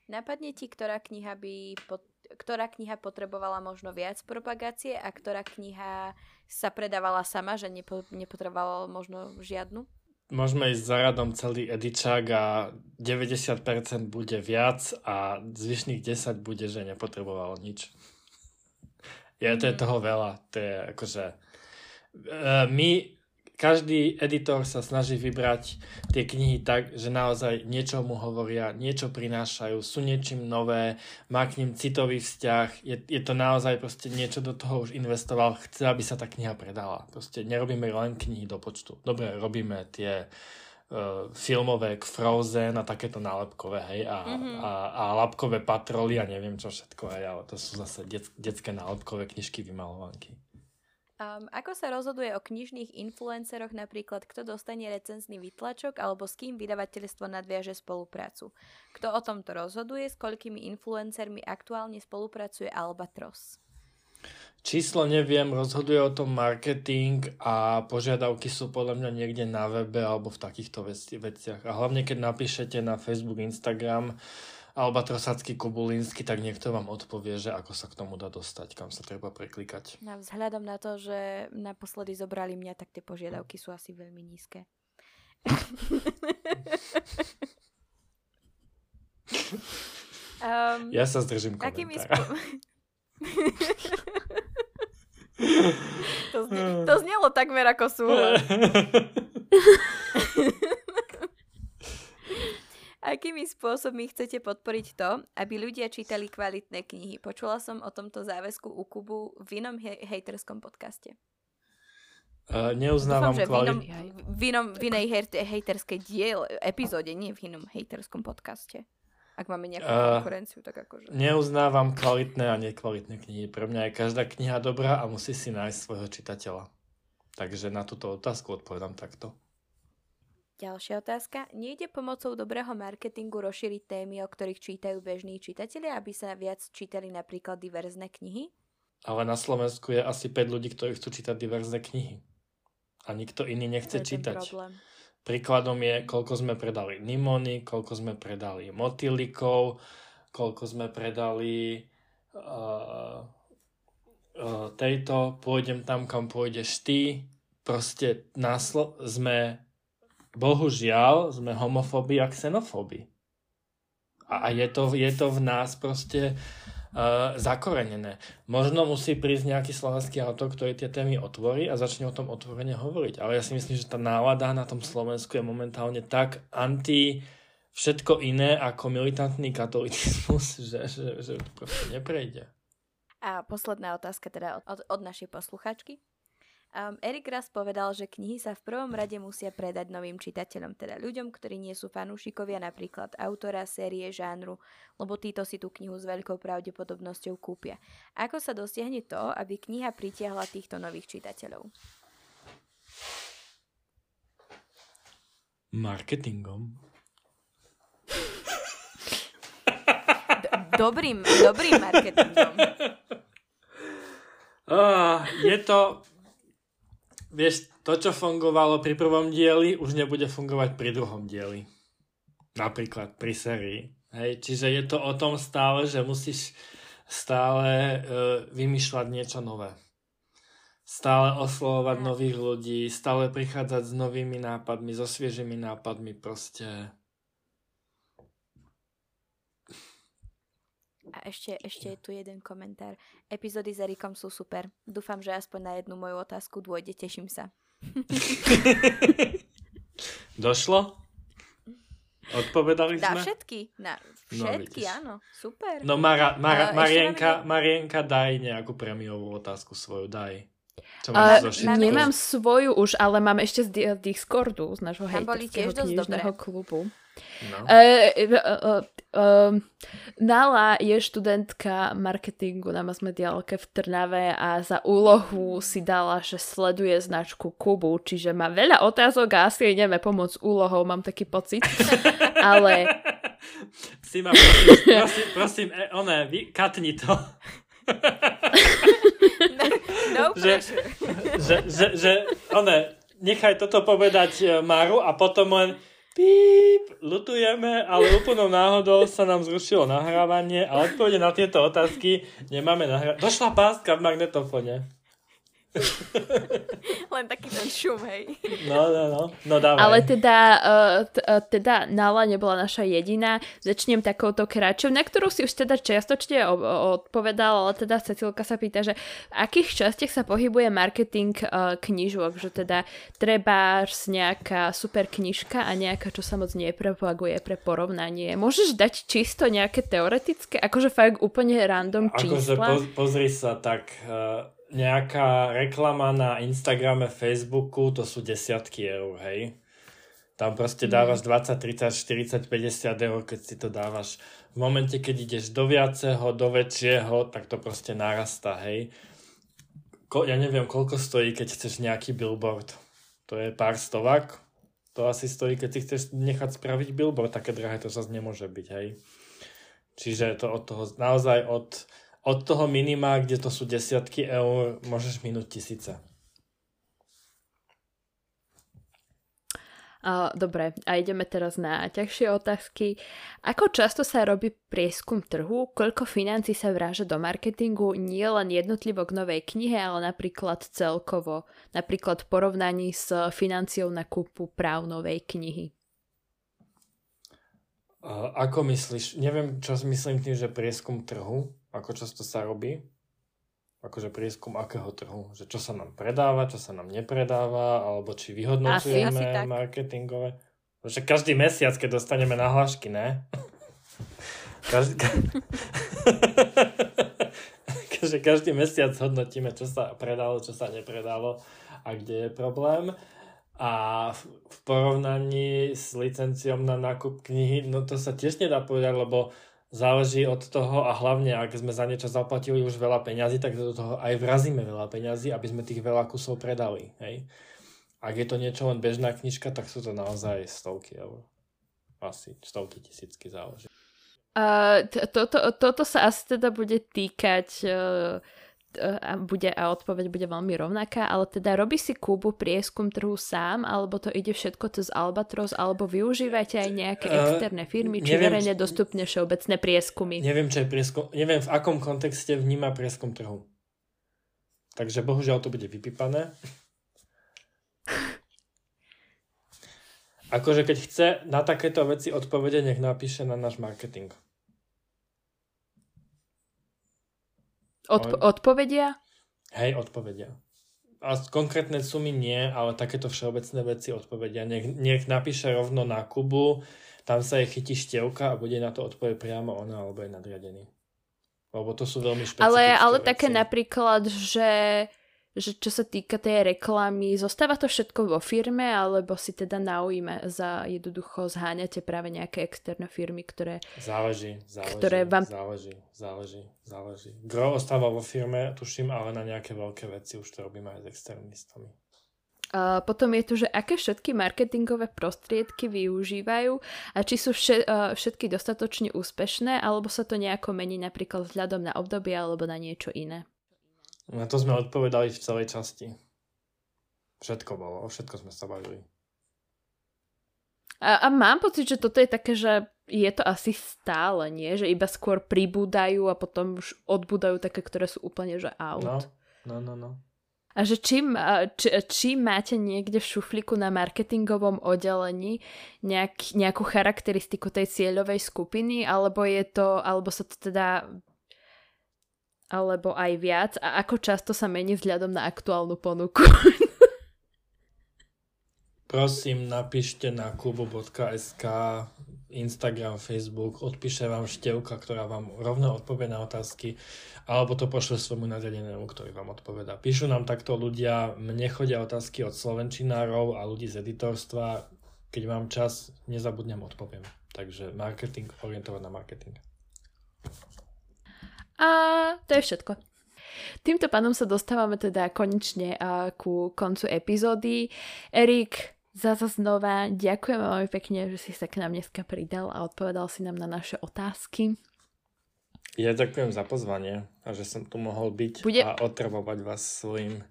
Napadne ti, ktorá kniha by pod, ktorá kniha potrebovala možno viac propagácie a ktorá kniha sa predávala sama, že nepo, nepotrebovala možno žiadnu? Môžeme ísť za radom celý edičák a 90% bude viac a zvyšných 10 bude, že nepotrebovalo nič. Je, to je toho veľa. To je akože... Uh, my každý editor sa snaží vybrať tie knihy tak, že naozaj niečo mu hovoria, niečo prinášajú, sú niečím nové, má k ním citový vzťah, je, je to naozaj proste niečo do toho už investoval, chce, aby sa tá kniha predala. Proste nerobíme len knihy do počtu. Dobre, robíme tie uh, filmové Frozen a takéto nálepkové, hej, a, mm-hmm. a, a lápkové patroly a neviem čo všetko, hej, ale to sú zase det, detské nálepkové knižky vymalovanky. Um, ako sa rozhoduje o knižných influenceroch napríklad, kto dostane recenzný vytlačok alebo s kým vydavateľstvo nadviaže spoluprácu? Kto o tomto rozhoduje, s koľkými influencermi aktuálne spolupracuje Albatros? Číslo neviem, rozhoduje o tom marketing a požiadavky sú podľa mňa niekde na webe alebo v takýchto veciach. A hlavne keď napíšete na Facebook, Instagram, Albatrosacký, Kubulínsky, tak niekto vám odpovie, že ako sa k tomu dá dostať, kam sa treba preklikať. No, vzhľadom na to, že naposledy zobrali mňa, tak tie požiadavky sú asi veľmi nízke. um, [laughs] ja sa zdržím komentára. Spo- [laughs] to, znie, to znelo takmer ako súhlas. [laughs] Akými spôsobmi chcete podporiť to, aby ľudia čítali kvalitné knihy? Počula som o tomto záväzku u Kubu v inom he- hejterskom podcaste. Uh, neuznávam kvalitu. V, inom, v inej hej- hejterskej diel, epizóde, nie v inom hejterskom podcaste. Ak máme nejakú uh, konkurenciu, tak akože... Neuznávam kvalitné a nekvalitné knihy. Pre mňa je každá kniha dobrá a musí si nájsť svojho čitateľa. Takže na túto otázku odpovedám takto. Ďalšia otázka. Nejde pomocou dobrého marketingu rozšíriť témy, o ktorých čítajú bežní čitatelia, aby sa viac čítali napríklad diverzné knihy? Ale na Slovensku je asi 5 ľudí, ktorí chcú čítať diverzné knihy. A nikto iný nechce to čítať. Príkladom je, koľko sme predali nimony, koľko sme predali motýlikov, koľko sme predali uh, uh, tejto, pôjdem tam, kam pôjdeš ty. Proste náslo- sme bohužiaľ sme homofóbi a xenofóbi. A, je, to, je to v nás proste uh, zakorenené. Možno musí prísť nejaký slovenský autor, ktorý tie témy otvorí a začne o tom otvorene hovoriť. Ale ja si myslím, že tá nálada na tom Slovensku je momentálne tak anti všetko iné ako militantný katolicizmus, [laughs] že, že, že to proste neprejde. A posledná otázka teda od, od našej posluchačky. Um, Erik raz povedal, že knihy sa v prvom rade musia predať novým čitateľom, teda ľuďom, ktorí nie sú fanúšikovia napríklad autora, série, žánru, lebo títo si tú knihu s veľkou pravdepodobnosťou kúpia. Ako sa dosiahne to, aby kniha pritiahla týchto nových čitateľov? Marketingom. dobrým, dobrým marketingom. Uh, [laughs] je to vieš, to, čo fungovalo pri prvom dieli, už nebude fungovať pri druhom dieli. Napríklad pri sérii. Hej, čiže je to o tom stále, že musíš stále uh, vymýšľať niečo nové. Stále oslovovať nových ľudí, stále prichádzať s novými nápadmi, so sviežimi nápadmi, proste. A ešte, ešte je tu jeden komentár. Epizódy s Erikom sú super. Dúfam, že aspoň na jednu moju otázku dôjde. Teším sa. [laughs] Došlo? Odpovedali Na sme? všetky. Na všetky, vidíš. áno. Super. No Mara, Mara, Marienka, Marienka, daj nejakú prémiovú otázku svoju, daj. Čo Uh, nemám svoju už, ale mám ešte z di- Discordu, z nášho hejterského knižného dobré. klubu. No. Uh, uh, uh, uh, Nala je študentka marketingu na masmediálke v Trnave a za úlohu si dala, že sleduje značku Kubu, čiže má veľa otázok a asi jej nevieme pomôcť úlohou, mám taký pocit. [laughs] Ale Si ma prosím, prosím, prosím e, one, vy, katni to. [laughs] No [laughs] Že- pressure. [laughs] že, že, že one, nechaj toto povedať e, Maru a potom len píp, lutujeme, ale úplnou náhodou sa nám zrušilo nahrávanie a odpovede na tieto otázky nemáme nahrávanie. Došla páska v magnetofone. [laughs] Len taký ten šum, hej. No, no, no, no dávaj. Ale teda, uh, t- uh, teda Nala nebola naša jediná. Začnem takouto kratšou, na ktorú si už teda čiastočne odpovedal, ale teda Cecilka sa pýta, že v akých častiach sa pohybuje marketing uh, knižok, že teda treba nejaká super knižka a nejaká, čo sa moc nepropaguje pre porovnanie. Môžeš dať čisto nejaké teoretické, akože fakt úplne random Akože čísla? poz, pozri sa, tak uh, nejaká reklama na Instagrame, Facebooku, to sú desiatky eur, hej. Tam proste dávaš 20, 30, 40, 50 eur, keď si to dávaš. V momente, keď ideš do viaceho, do väčšieho, tak to proste narastá, hej. Ko, ja neviem, koľko stojí, keď chceš nejaký billboard. To je pár stovák. To asi stojí, keď si chceš nechať spraviť billboard. Také drahé to zase nemôže byť, hej. Čiže to od toho, naozaj od, od toho minima, kde to sú desiatky eur, môžeš minúť tisíce. Dobre, a ideme teraz na ťažšie otázky. Ako často sa robí prieskum trhu? Koľko financí sa vráža do marketingu? Nie len jednotlivo k novej knihe, ale napríklad celkovo. Napríklad v porovnaní s financiou na kúpu práv novej knihy. Ako myslíš, neviem, čo myslím tým, že prieskum trhu, ako často sa robí? Akože prieskum akého trhu? Že čo sa nám predáva, čo sa nám nepredáva, alebo či vyhodnocujeme Asi- asi tak. marketingové? Že každý mesiac, keď dostaneme nahlášky, ne? Každý, ka... [laughs] že každý mesiac hodnotíme, čo sa predalo, čo sa nepredalo a kde je problém. A v, porovnaní s licenciou na nákup knihy, no to sa tiež nedá povedať, lebo záleží od toho a hlavne, ak sme za niečo zaplatili už veľa peňazí, tak do toho aj vrazíme veľa peňazí, aby sme tých veľa kusov predali. Hej? Ak je to niečo len bežná knižka, tak sú to naozaj stovky eur. Asi stovky tisícky záleží. Uh, toto, toto sa asi teda bude týkať uh, a, bude, a odpoveď bude veľmi rovnaká, ale teda robí si Kubu prieskum trhu sám, alebo to ide všetko cez Albatros, alebo využívate aj nejaké Eh, externé firmy, či neviem, verejne dostupné všeobecné prieskumy? Neviem, čo je prieskum, neviem v akom kontexte vníma prieskum trhu. Takže bohužiaľ to bude vypípané. [laughs] Akože keď chce na takéto veci odpovede, nech napíše na náš marketing. Odp- odpovedia? Hej, odpovedia. A konkrétne sumy nie, ale takéto všeobecné veci odpovedia. Nech, nech napíše rovno na Kubu, tam sa jej chytí števka a bude na to odpovedť priamo ona alebo je nadriadený. Lebo to sú veľmi špecifické Ale, ale veci. také napríklad, že že čo sa týka tej reklamy, zostáva to všetko vo firme, alebo si teda naujíme za jednoducho zháňate práve nejaké externé firmy, ktoré... Záleží, záleží, ktoré vám... záleží, záleží, záleží. Gro ostáva vo firme, tuším, ale na nejaké veľké veci už to robíme aj s externistami. A potom je tu, že aké všetky marketingové prostriedky využívajú a či sú všetky dostatočne úspešné, alebo sa to nejako mení napríklad vzhľadom na obdobie alebo na niečo iné. Na to sme odpovedali v celej časti. Všetko bolo, o všetko sme sa bavili. A, a mám pocit, že toto je také, že je to asi stále, nie? Že iba skôr pribúdajú a potom už odbúdajú také, ktoré sú úplne že out. No, no, no. no. A že čím, či, či máte niekde v šufliku na marketingovom oddelení nejak, nejakú charakteristiku tej cieľovej skupiny, alebo je to, alebo sa to teda alebo aj viac a ako často sa mení vzhľadom na aktuálnu ponuku. [laughs] Prosím, napíšte na klubu.sk Instagram, Facebook, odpíše vám števka, ktorá vám rovno odpovie na otázky, alebo to pošle svojmu nariadenému, ktorý vám odpoveda. Píšu nám takto ľudia, mne chodia otázky od slovenčinárov a ľudí z editorstva. Keď mám čas, nezabudnem, odpoviem. Takže marketing, orientovať na marketing. A to je všetko. Týmto pánom sa dostávame teda konečne ku koncu epizódy. Erik, zase znova ďakujem veľmi pekne, že si sa k nám dneska pridal a odpovedal si nám na naše otázky. Ja ďakujem za pozvanie a že som tu mohol byť Bude... a otravovať vás svojim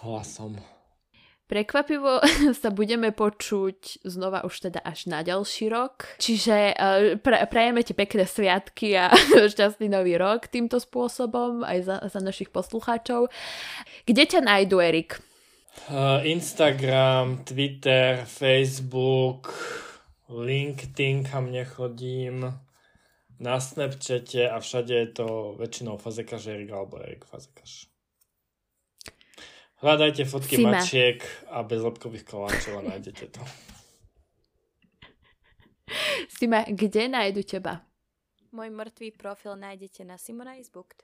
hlasom. Prekvapivo [laughs] sa budeme počuť znova už teda až na ďalší rok. Čiže uh, pra, prajeme ti pekné sviatky a [laughs] šťastný nový rok týmto spôsobom aj za, za našich poslucháčov. Kde ťa nájdu, Erik? Uh, Instagram, Twitter, Facebook, LinkedIn, kam nechodím, na Snapchate a všade je to väčšinou Fazekaš Erik alebo Erik Fazekaš. Hľadajte fotky Sima. mačiek a bezlepkových koláčov a nájdete to. Sima, kde nájdu teba? Môj mŕtvý profil nájdete na Simona is booked.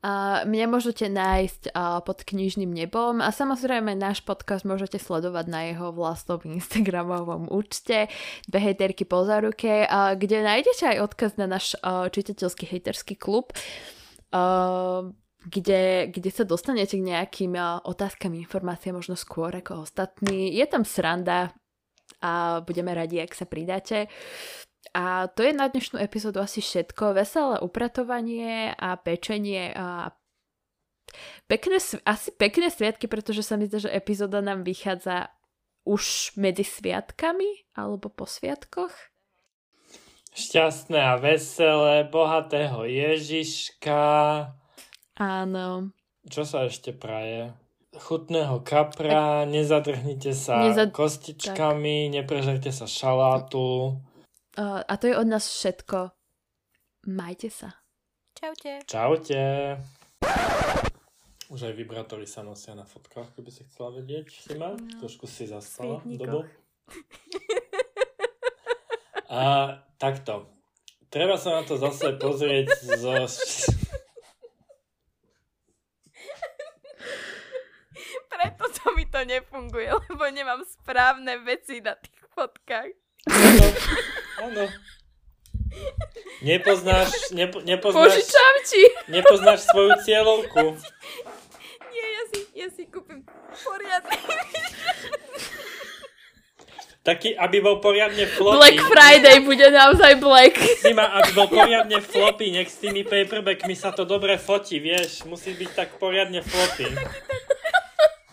Uh, mňa môžete nájsť uh, pod knižným nebom a samozrejme náš podcast môžete sledovať na jeho vlastnom Instagramovom účte Dve hejterky po záruke, uh, kde nájdete aj odkaz na náš uh, čitateľský hejterský klub. Uh, kde, kde sa dostanete k nejakým otázkam, informáciám možno skôr ako ostatní. Je tam sranda a budeme radi, ak sa pridáte. A to je na dnešnú epizódu asi všetko. Veselé upratovanie a pečenie a pekné, asi pekné sviatky, pretože sa mi zdá, že epizóda nám vychádza už medzi sviatkami alebo po sviatkoch. Šťastné a veselé, bohatého Ježiška, Áno. Čo sa ešte praje? Chutného kapra, nezadrhnite sa Nezad... kostičkami, tak. neprežerte sa šalátu. Uh, a to je od nás všetko. Majte sa. Čaute. Čaute. Už aj vibrátory sa nosia na fotkách, keby si chcela vedieť, Sima. No. Trošku si zastala dobu. A takto. Treba sa na to zase pozrieť zo... [laughs] preto to mi to nefunguje, [laughs] lebo nemám správne veci na tých fotkách. Áno, áno. Nepoznáš, nepo, nepoznáš, Požičam ti. nepoznáš svoju cieľovku. Nie, ja si, ja si kúpim poriadny Taký, aby bol poriadne floppy. Black Friday bude naozaj black. Sima, aby bol poriadne floppy, nech s tými paperbackmi sa to dobre fotí, vieš. Musí byť tak poriadne floppy.